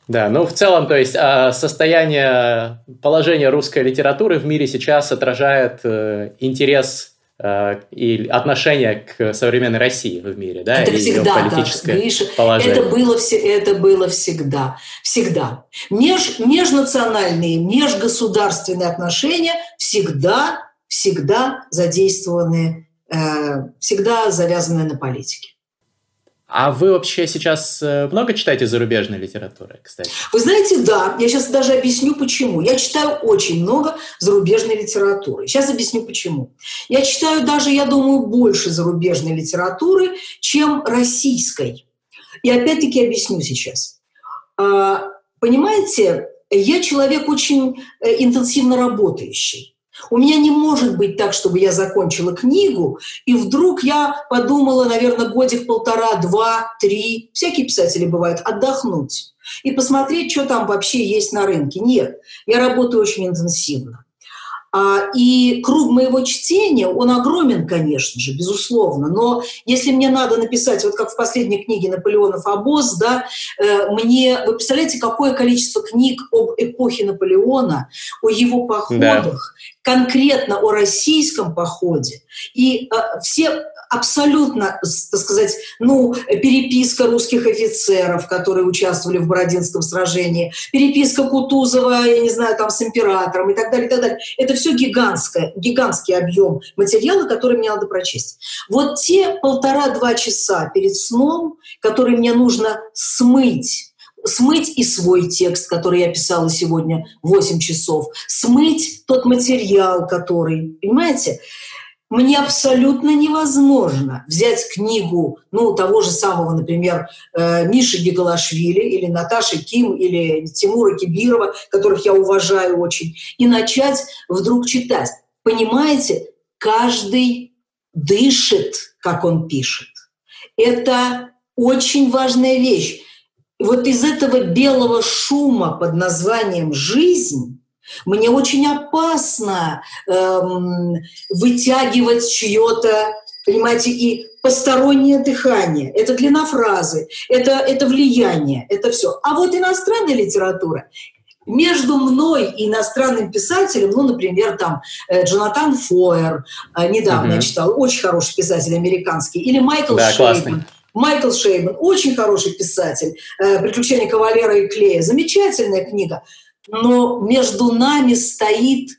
Да, ну в целом, то есть а, состояние, положение русской литературы в мире сейчас отражает э, интерес э, и отношение к современной России в мире, да, это и всегда, ее политическое да, Гриша, положение. Это было, это было всегда, всегда. Меж, межнациональные, межгосударственные отношения всегда, всегда задействованы, э, всегда завязаны на политике. А вы вообще сейчас э, много читаете зарубежной литературы, кстати? Вы знаете, да. Я сейчас даже объясню, почему. Я читаю очень много зарубежной литературы. Сейчас объясню, почему. Я читаю даже, я думаю, больше зарубежной литературы, чем российской. И опять-таки объясню сейчас. А, понимаете, я человек очень э, интенсивно работающий. У меня не может быть так, чтобы я закончила книгу, и вдруг я подумала, наверное, годик полтора, два, три, всякие писатели бывают, отдохнуть и посмотреть, что там вообще есть на рынке. Нет, я работаю очень интенсивно. А, и круг моего чтения, он огромен, конечно же, безусловно, но если мне надо написать, вот как в последней книге Наполеонов «Обоз», да, э, мне, вы представляете, какое количество книг об эпохе Наполеона, о его походах, да. конкретно о российском походе, и э, все абсолютно, так сказать, ну, переписка русских офицеров, которые участвовали в Бородинском сражении, переписка Кутузова, я не знаю, там с императором и так далее, и так далее. Это все гигантское, гигантский объем материала, который мне надо прочесть. Вот те полтора-два часа перед сном, которые мне нужно смыть смыть и свой текст, который я писала сегодня 8 часов, смыть тот материал, который, понимаете, мне абсолютно невозможно взять книгу, ну, того же самого, например, э, Миши Гигалашвили или Наташи Ким или Тимура Кибирова, которых я уважаю очень, и начать вдруг читать. Понимаете, каждый дышит, как он пишет. Это очень важная вещь. вот из этого белого шума под названием «жизнь» мне очень опасно эм, вытягивать чье-то, понимаете, и постороннее дыхание, это длина фразы, это, это влияние, это все. А вот иностранная литература, между мной и иностранным писателем, ну, например, там э, Джонатан Фойер, э, недавно uh-huh. я читал, очень хороший писатель американский, или Майкл да, Шейбан. Классный. Майкл Шейбан, очень хороший писатель, э, «Приключения кавалера и клея», замечательная книга. Но между нами стоит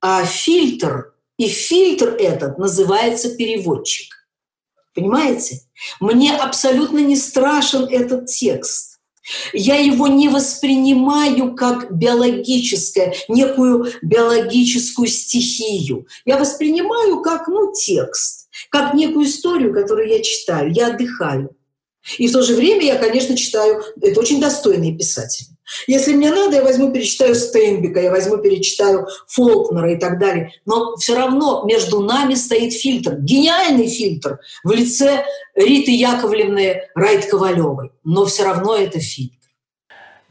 а, фильтр, и фильтр этот называется переводчик. Понимаете? Мне абсолютно не страшен этот текст. Я его не воспринимаю как биологическое, некую биологическую стихию. Я воспринимаю как ну, текст, как некую историю, которую я читаю. Я отдыхаю. И в то же время я, конечно, читаю, это очень достойные писатели. Если мне надо, я возьму, перечитаю Стейнбека, я возьму, перечитаю Фолкнера и так далее. Но все равно между нами стоит фильтр, гениальный фильтр в лице Риты Яковлевны Райт-Ковалевой. Но все равно это фильтр.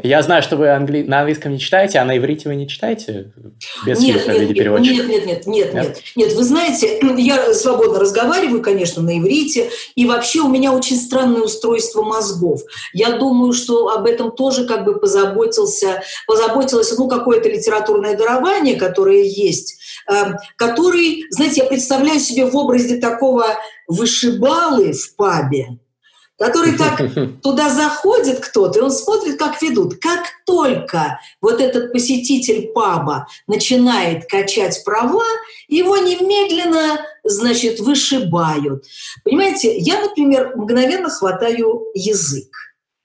Я знаю, что вы англи... на английском не читаете, а на иврите вы не читаете? Без нет, фильтра нет, в виде переводчика? Нет, нет, нет, нет, нет, нет. Вы знаете, я свободно разговариваю, конечно, на иврите, и вообще у меня очень странное устройство мозгов. Я думаю, что об этом тоже как бы позаботился, позаботилось, ну, какое-то литературное дарование, которое есть, э, который, знаете, я представляю себе в образе такого вышибалы в пабе, который так туда заходит кто-то, и он смотрит, как ведут. Как только вот этот посетитель паба начинает качать права, его немедленно, значит, вышибают. Понимаете, я, например, мгновенно хватаю язык.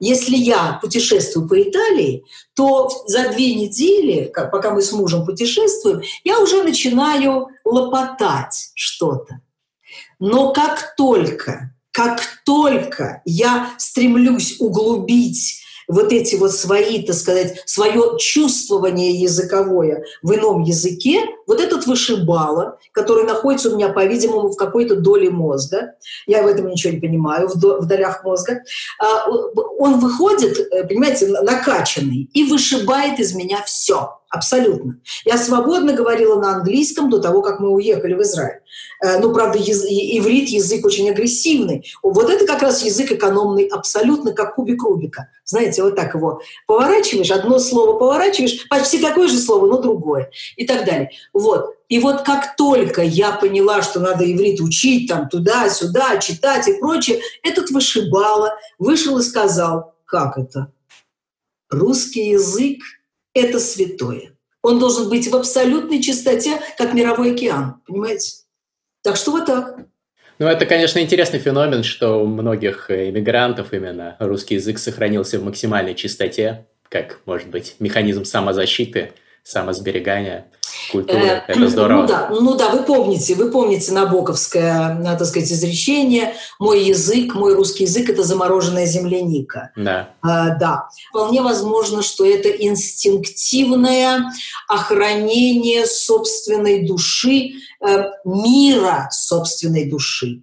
Если я путешествую по Италии, то за две недели, пока мы с мужем путешествуем, я уже начинаю лопотать что-то. Но как только как только я стремлюсь углубить вот эти вот свои, так сказать, свое чувствование языковое в ином языке, вот этот вышибала, который находится у меня, по-видимому, в какой-то доле мозга, я в этом ничего не понимаю, в, в долях мозга, а, он выходит, э, понимаете, накачанный и вышибает из меня все. Абсолютно. Я свободно говорила на английском до того, как мы уехали в Израиль. Э, ну, правда, яз... иврит язык очень агрессивный. Вот это как раз язык экономный, абсолютно как кубик Рубика. Знаете, вот так его поворачиваешь, одно слово поворачиваешь, почти такое же слово, но другое и так далее. Вот. И вот как только я поняла, что надо иврит учить там туда-сюда, читать и прочее, этот вышибала, вышел и сказал, как это? Русский язык – это святое. Он должен быть в абсолютной чистоте, как мировой океан, понимаете? Так что вот так. Ну, это, конечно, интересный феномен, что у многих иммигрантов именно русский язык сохранился в максимальной чистоте, как, может быть, механизм самозащиты, самосберегания культуры. Э, Это здорово. Ну да, ну да, вы помните, вы помните набоковское, так сказать, изречение «Мой язык, мой русский язык – это замороженная земляника». Да. А, да. Вполне возможно, что это инстинктивное охранение собственной души, э, мира собственной души,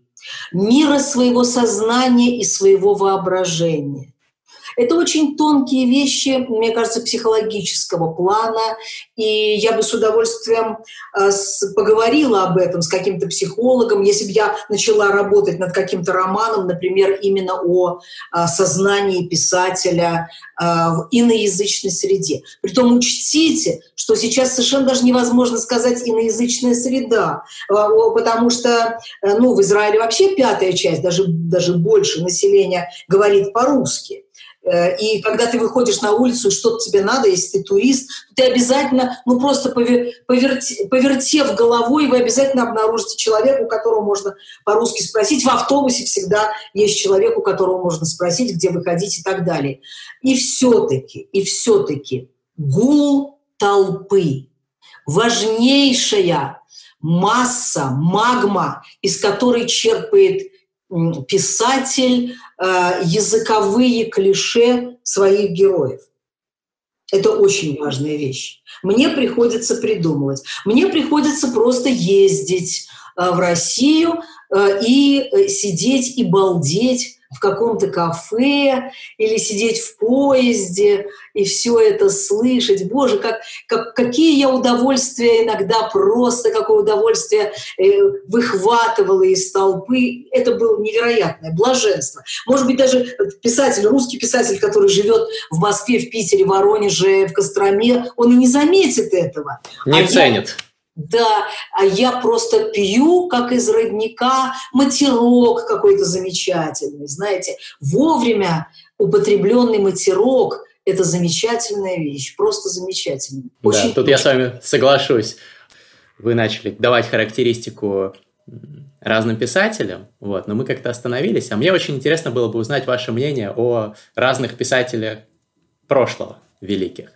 мира своего сознания и своего воображения. Это очень тонкие вещи, мне кажется, психологического плана, и я бы с удовольствием э, поговорила об этом с каким-то психологом, если бы я начала работать над каким-то романом, например, именно о э, сознании писателя э, в иноязычной среде. Притом учтите, что сейчас совершенно даже невозможно сказать иноязычная среда, потому что ну, в Израиле вообще пятая часть, даже, даже больше населения говорит по-русски. Э, и когда ты выходишь на улицу, что-то тебе надо, если ты турист, ты обязательно, ну просто поверти, повертев головой, вы обязательно обнаружите человека, у которого можно по-русски спросить. В автобусе всегда есть человек, у которого можно спросить, где вы ходите и так далее. И все-таки, и все-таки гул толпы, важнейшая масса, магма, из которой черпает писатель э, языковые клише своих героев. Это очень важная вещь. Мне приходится придумывать. Мне приходится просто ездить э, в Россию э, и сидеть и балдеть в каком-то кафе или сидеть в поезде и все это слышать. Боже, как, как, какие я удовольствия иногда просто, какое удовольствие э, выхватывала из толпы. Это было невероятное блаженство. Может быть, даже писатель, русский писатель, который живет в Москве, в Питере, в Воронеже, в Костроме, он и не заметит этого. Не а ценит. Я, да, а я просто пью, как из родника, матерок какой-то замечательный, знаете. Вовремя употребленный матерок – это замечательная вещь, просто замечательная. Очень да, тут я с вами соглашусь. Вы начали давать характеристику разным писателям, вот, но мы как-то остановились. А мне очень интересно было бы узнать ваше мнение о разных писателях прошлого великих.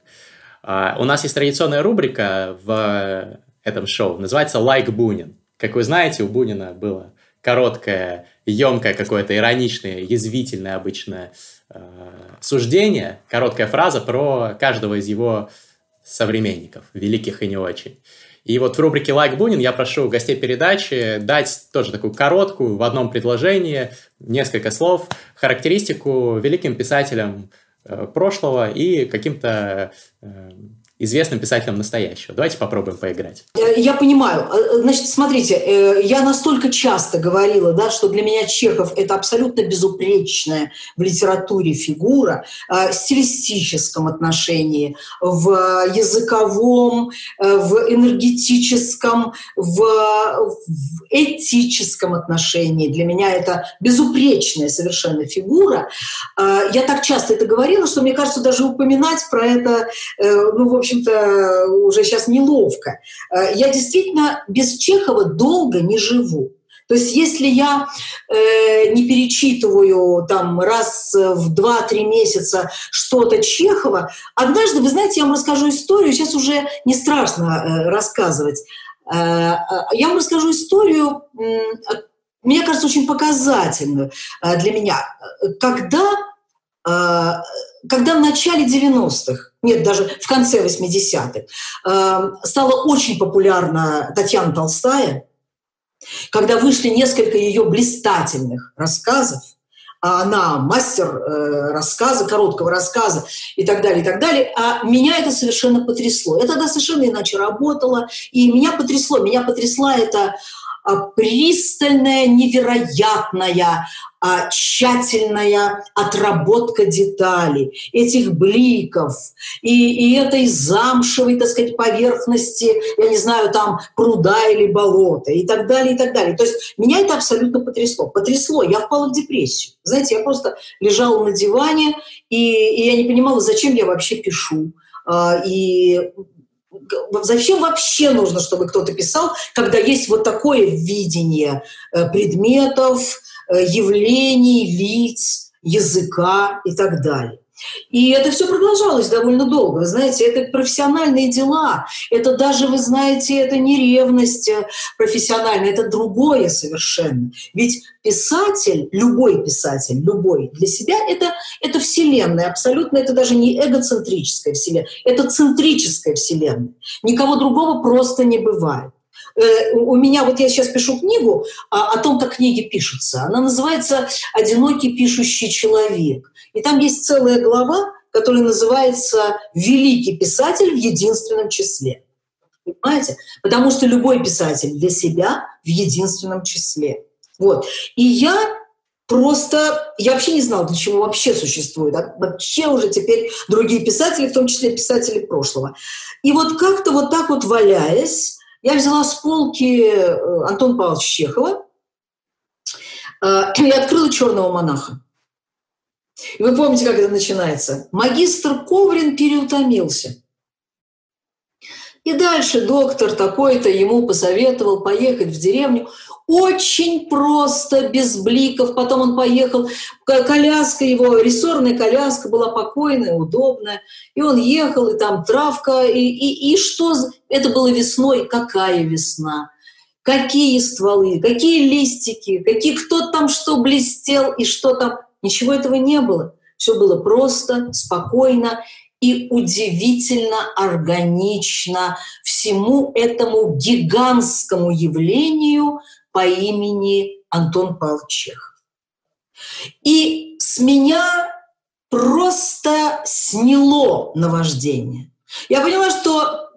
Uh, у нас есть традиционная рубрика в этом шоу. Называется «Лайк like Бунин». Как вы знаете, у Бунина было короткое, емкое какое-то ироничное, язвительное обычно э, суждение, короткая фраза про каждого из его современников, великих и не очень. И вот в рубрике «Лайк Бунин» я прошу гостей передачи дать тоже такую короткую, в одном предложении, несколько слов, характеристику великим писателям э, прошлого и каким-то э, известным писателем настоящего. Давайте попробуем поиграть. Э, я понимаю. Э, значит, смотрите, э, я настолько часто говорила, да, что для меня Чехов – это абсолютно безупречная в литературе фигура, в стилистическом отношении, в языковом, в энергетическом, в этическом отношении. Для меня это безупречная совершенно фигура. Я так часто это говорила, что мне кажется, даже упоминать про это, ну, в общем, общем-то, уже сейчас неловко. Э, я действительно без Чехова долго не живу. То есть если я э, не перечитываю там раз в два-три месяца что-то Чехова, однажды, вы знаете, я вам расскажу историю, сейчас уже не страшно э, рассказывать. Э, э я вам расскажу историю, э, мне кажется, очень показательную э, для меня. Когда а, когда в начале 90-х, нет, даже в конце 80-х, а, стала очень популярна Татьяна Толстая, когда вышли несколько ее блистательных рассказов, а она мастер э, рассказа, короткого рассказа и так далее, и так далее. А меня это совершенно потрясло. Я тогда совершенно иначе работала, и меня потрясло. Меня потрясла эта пристальная, невероятная, а, тщательная отработка деталей, этих бликов и, и этой замшевой, так сказать, поверхности, я не знаю, там пруда или болота и так далее, и так далее. То есть меня это абсолютно потрясло. Потрясло, я впала в депрессию. Знаете, я просто лежала на диване, и, и я не понимала, зачем я вообще пишу. А, и Зачем вообще нужно, чтобы кто-то писал, когда есть вот такое видение э, предметов, э, явлений, лиц, языка и так далее? И это все продолжалось довольно долго. Вы знаете, это профессиональные дела. Это даже, вы знаете, это не ревность э, профессиональная, это другое совершенно. Ведь писатель, любой писатель, любой для себя это, это вселенная. Абсолютно это даже не эгоцентрическая вселенная, это центрическая вселенная. Никого другого просто не бывает у меня, вот я сейчас пишу книгу о, о том, как книги пишутся. Она называется «Одинокий пишущий человек». И там есть целая глава, которая называется «Великий писатель в единственном числе». Понимаете? Потому что любой писатель для себя в единственном числе. Вот. И я просто, я вообще не знала, для чего вообще существует. А вообще уже теперь другие писатели, в том числе писатели прошлого. И вот как-то вот так вот валяясь, я взяла с полки э, Антона Павловича Чехова э, и открыла «Черного монаха». И вы помните, как это начинается? Магистр Коврин переутомился. И дальше доктор такой-то ему посоветовал поехать в деревню. Очень просто, без бликов. Потом он поехал, коляска его, рессорная коляска была покойная, удобная. И он ехал, и там травка, и, и, и что? Это было весной. Какая весна? Какие стволы, какие листики, какие, кто там что блестел и что там Ничего этого не было. Все было просто, спокойно и удивительно органично всему этому гигантскому явлению по имени Антон Павлович. И с меня просто сняло наваждение. Я поняла, что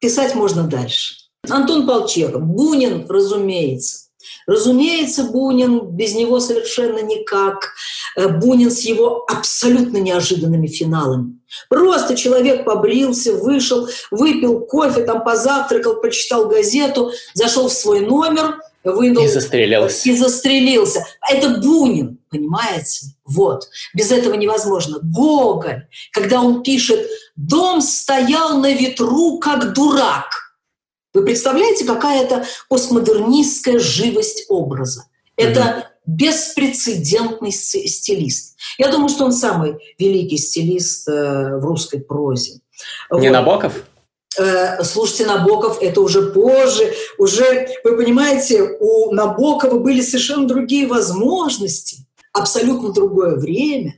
писать можно дальше. Антон Полчеков, Бунин, разумеется. Разумеется, Бунин, без него совершенно никак. Э, Бунин с его абсолютно неожиданными финалами. Просто человек побрился, вышел, выпил кофе, там позавтракал, прочитал газету, зашел в свой номер, вынул... И застрелился. И застрелился. Это Бунин, понимаете? Вот. Без этого невозможно. Гоголь, когда он пишет «Дом стоял на ветру, как дурак», вы представляете, какая это постмодернистская живость образа? Это. Беспрецедентный стилист. Я думаю, что он самый великий стилист э, в русской прозе. Не вот. Набоков? Э, слушайте, Набоков это уже позже, уже, вы понимаете, у Набокова были совершенно другие возможности, абсолютно другое время,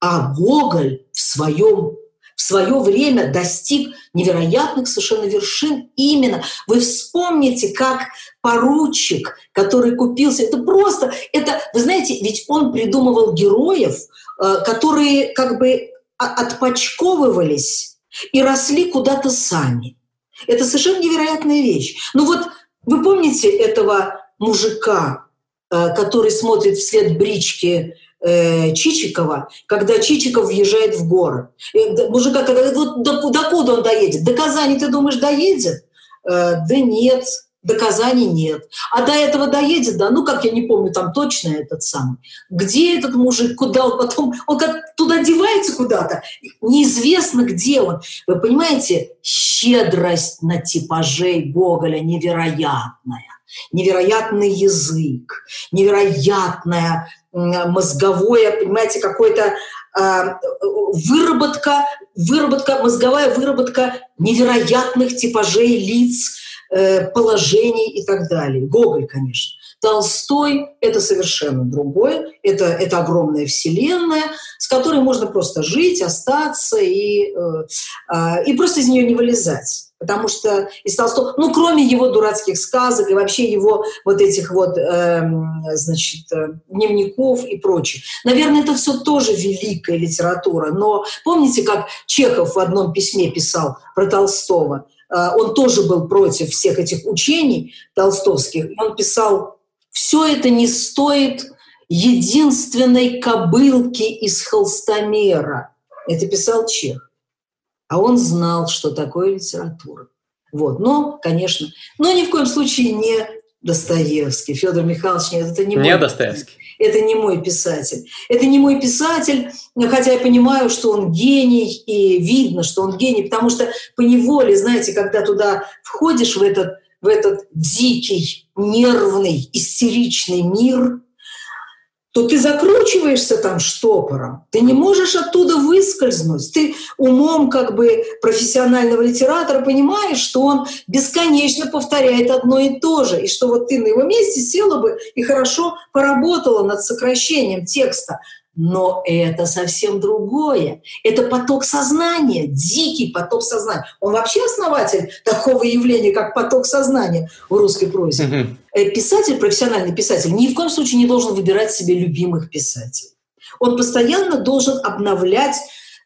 а Гоголь в своем в свое время достиг невероятных совершенно вершин. Именно вы вспомните, как поручик, который купился, это просто, это, вы знаете, ведь он придумывал героев, э, которые как бы отпочковывались и росли куда-то сами. Это совершенно невероятная вещь. Ну вот вы помните этого мужика, э, который смотрит вслед брички э, Чичикова, когда Чичиков въезжает в город. И мужика, когда вот до, докуда он доедет? До Казани, ты думаешь, доедет? Э, да нет, до Казани нет. А до этого доедет, да, ну, как я не помню, там точно этот самый. Где этот мужик, куда он потом, он как туда девается куда-то, неизвестно, где он. Вы понимаете, щедрость на типажей Гоголя невероятная невероятный язык, невероятная мозговое, понимаете, какой-то э, выработка, выработка, мозговая выработка невероятных типажей лиц, э, положений и так далее. Гоголь, конечно. Толстой – это совершенно другое, это, это огромная вселенная, с которой можно просто жить, остаться и, э, э, и просто из нее не вылезать. Потому что из Толстого, ну, кроме его дурацких сказок и вообще его вот этих вот, э, значит, дневников и прочее. Наверное, это все тоже великая литература. Но помните, как Чехов в одном письме писал про Толстого? Э, он тоже был против всех этих учений толстовских. Он писал, все это не стоит единственной кобылки из холстомера. Это писал Чех а он знал, что такое литература. Вот. Но, конечно, но ни в коем случае не Достоевский. Федор Михайлович, нет, это не, не мой Достоевский. Это не мой писатель. Это не мой писатель, хотя я понимаю, что он гений, и видно, что он гений, потому что по неволе, знаете, когда туда входишь в этот, в этот дикий, нервный, истеричный мир, то ты закручиваешься там штопором, ты не можешь оттуда выскользнуть. Ты умом как бы профессионального литератора понимаешь, что он бесконечно повторяет одно и то же, и что вот ты на его месте села бы и хорошо поработала над сокращением текста. Но это совсем другое. Это поток сознания, дикий поток сознания. Он вообще основатель такого явления, как поток сознания в русской прозе. Mm-hmm. Писатель, профессиональный писатель, ни в коем случае не должен выбирать себе любимых писателей. Он постоянно должен обновлять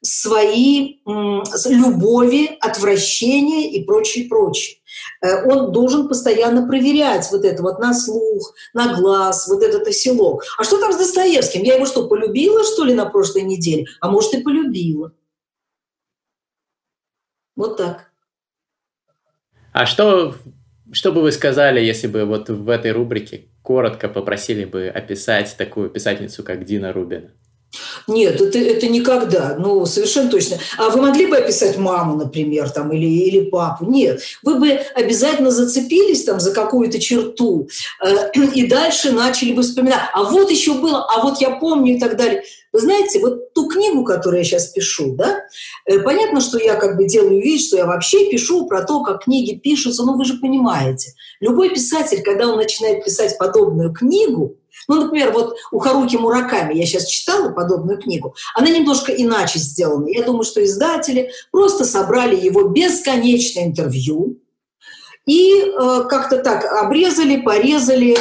свои любови, отвращения и прочее, прочее. Э, он должен постоянно проверять вот это вот на слух, на глаз, вот этот оселок. А что там с Достоевским? Я его что, полюбила, что ли, на прошлой неделе? А может, и полюбила. Вот так. А что, что бы вы сказали, если бы вот в этой рубрике коротко попросили бы описать такую писательницу, как Дина Рубина? Нет, это, это никогда, ну, совершенно точно. А вы могли бы описать маму, например, там, или, или папу? Нет. Вы бы обязательно зацепились там за какую-то черту э, и дальше начали бы вспоминать. А вот еще было, а вот я помню и так далее. Вы знаете, вот ту книгу, которую я сейчас пишу, да, э, понятно, что я как бы делаю вид, что я вообще пишу про то, как книги пишутся, но вы же понимаете, любой писатель, когда он начинает писать подобную книгу, ну, например, вот у Харуки Мураками, я сейчас читала подобную книгу, она немножко иначе сделана. Я думаю, что издатели просто собрали его бесконечное интервью и э, как-то так обрезали, порезали,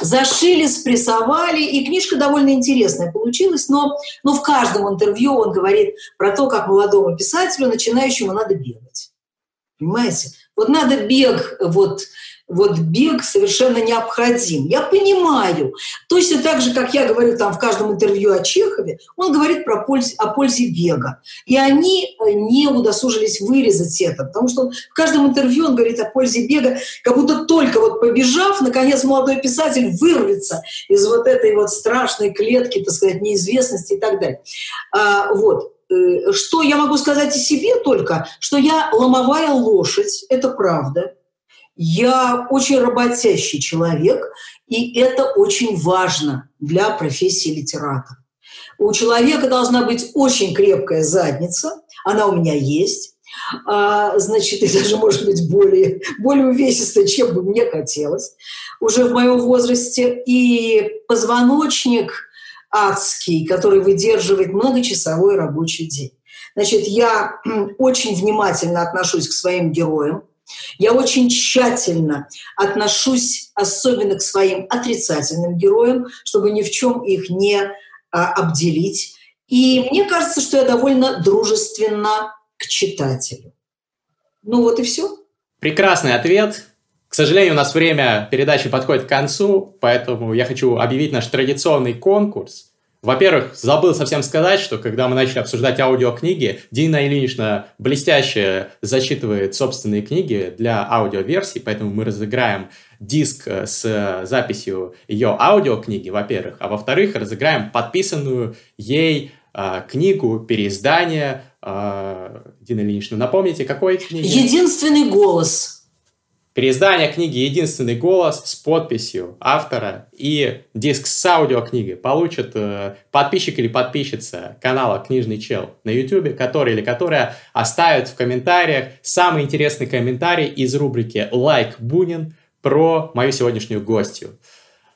зашили, спрессовали, и книжка довольно интересная получилась, но, но в каждом интервью он говорит про то, как молодому писателю, начинающему, надо бегать. Понимаете? Вот надо бег, вот, вот бег совершенно необходим. Я понимаю. Точно так же, как я говорю там в каждом интервью о Чехове, он говорит про пользе, о пользе бега. И они э, не удосужились вырезать это, потому что в каждом интервью он говорит о пользе бега, как будто только вот побежав, наконец молодой писатель вырвется из вот этой вот страшной клетки, так сказать, неизвестности и так далее. А, вот. Э, что я могу сказать о себе только, что я ломовая лошадь, это правда. Я очень работящий человек, и это очень важно для профессии литератора. У человека должна быть очень крепкая задница, она у меня есть, а, значит, и даже, может быть, более, более увесистая, чем бы мне хотелось уже в моем возрасте. И позвоночник адский, который выдерживает многочасовой рабочий день. Значит, я очень внимательно отношусь к своим героям, я очень тщательно отношусь особенно к своим отрицательным героям, чтобы ни в чем их не а, обделить. И мне кажется, что я довольно дружественна к читателю. Ну вот и все. Прекрасный ответ. К сожалению, у нас время передачи подходит к концу, поэтому я хочу объявить наш традиционный конкурс – во-первых, забыл совсем сказать, что когда мы начали обсуждать аудиокниги, Дина Ильинична блестяще зачитывает собственные книги для аудиоверсий, поэтому мы разыграем диск э, с записью ее аудиокниги, во-первых, а во-вторых, разыграем подписанную ей э, книгу, переиздание. Э, Дина Ильинична, напомните, какой книги? «Единственный голос». Переиздание книги «Единственный голос» с подписью автора и диск с аудиокнигой получит э, подписчик или подписчица канала «Книжный чел» на YouTube, который или которая оставит в комментариях самый интересный комментарий из рубрики «Лайк Бунин» про мою сегодняшнюю гостью.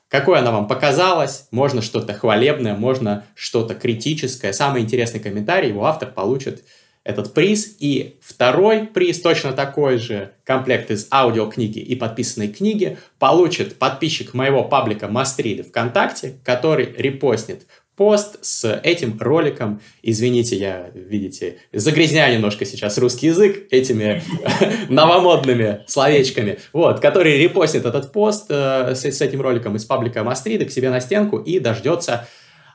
Какой она вам показалась? Можно что-то хвалебное, можно что-то критическое. Самый интересный комментарий его автор получит этот приз. И второй приз, точно такой же, комплект из аудиокниги и подписанной книги, получит подписчик моего паблика Мастриды ВКонтакте, который репостнет пост с этим роликом. Извините, я, видите, загрязняю немножко сейчас русский язык этими новомодными словечками, вот, который репостнет этот пост э, с, с этим роликом из паблика Мастриды к себе на стенку и дождется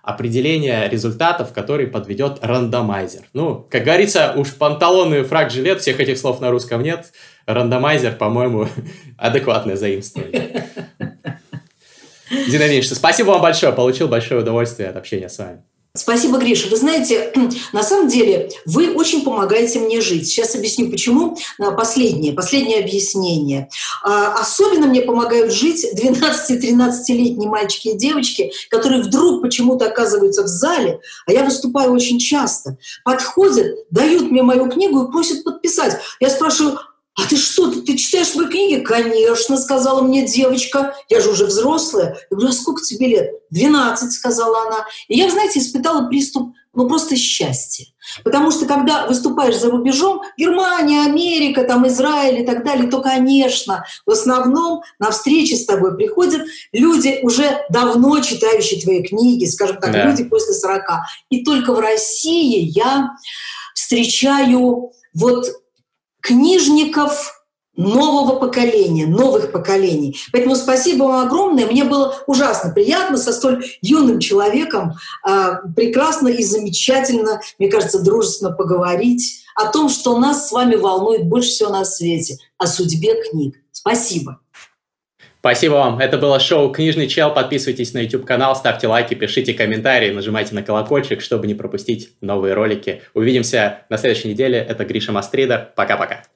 определение результатов, который подведет рандомайзер. Ну, как говорится, уж панталоны, фраг, жилет, всех этих слов на русском нет. Рандомайзер, по-моему, адекватное заимствование. Динамично. Спасибо вам большое. Получил большое удовольствие от общения с вами. Спасибо, Гриша. Вы знаете, на самом деле вы очень помогаете мне жить. Сейчас объясню, почему. Последнее, последнее объяснение. А, особенно мне помогают жить 12-13-летние мальчики и девочки, которые вдруг почему-то оказываются в зале, а я выступаю очень часто, подходят, дают мне мою книгу и просят подписать. Я спрашиваю, а ты что, ты, ты читаешь мои книги? Конечно, сказала мне девочка. Я же уже взрослая. Я говорю, а сколько тебе лет? 12, сказала она. И я, знаете, испытала приступ, ну, просто счастья. Потому что, когда выступаешь за рубежом, Германия, Америка, там, Израиль и так далее, то, конечно, в основном на встречи с тобой приходят люди, уже давно читающие твои книги, скажем так, да. люди после 40. И только в России я встречаю вот книжников нового поколения, новых поколений. Поэтому спасибо вам огромное. Мне было ужасно приятно со столь юным человеком э, прекрасно и замечательно, мне кажется, дружественно поговорить о том, что нас с вами волнует больше всего на свете, о судьбе книг. Спасибо. Спасибо вам. Это было шоу «Книжный чел». Подписывайтесь на YouTube-канал, ставьте лайки, пишите комментарии, нажимайте на колокольчик, чтобы не пропустить новые ролики. Увидимся на следующей неделе. Это Гриша Мастридер. Пока-пока.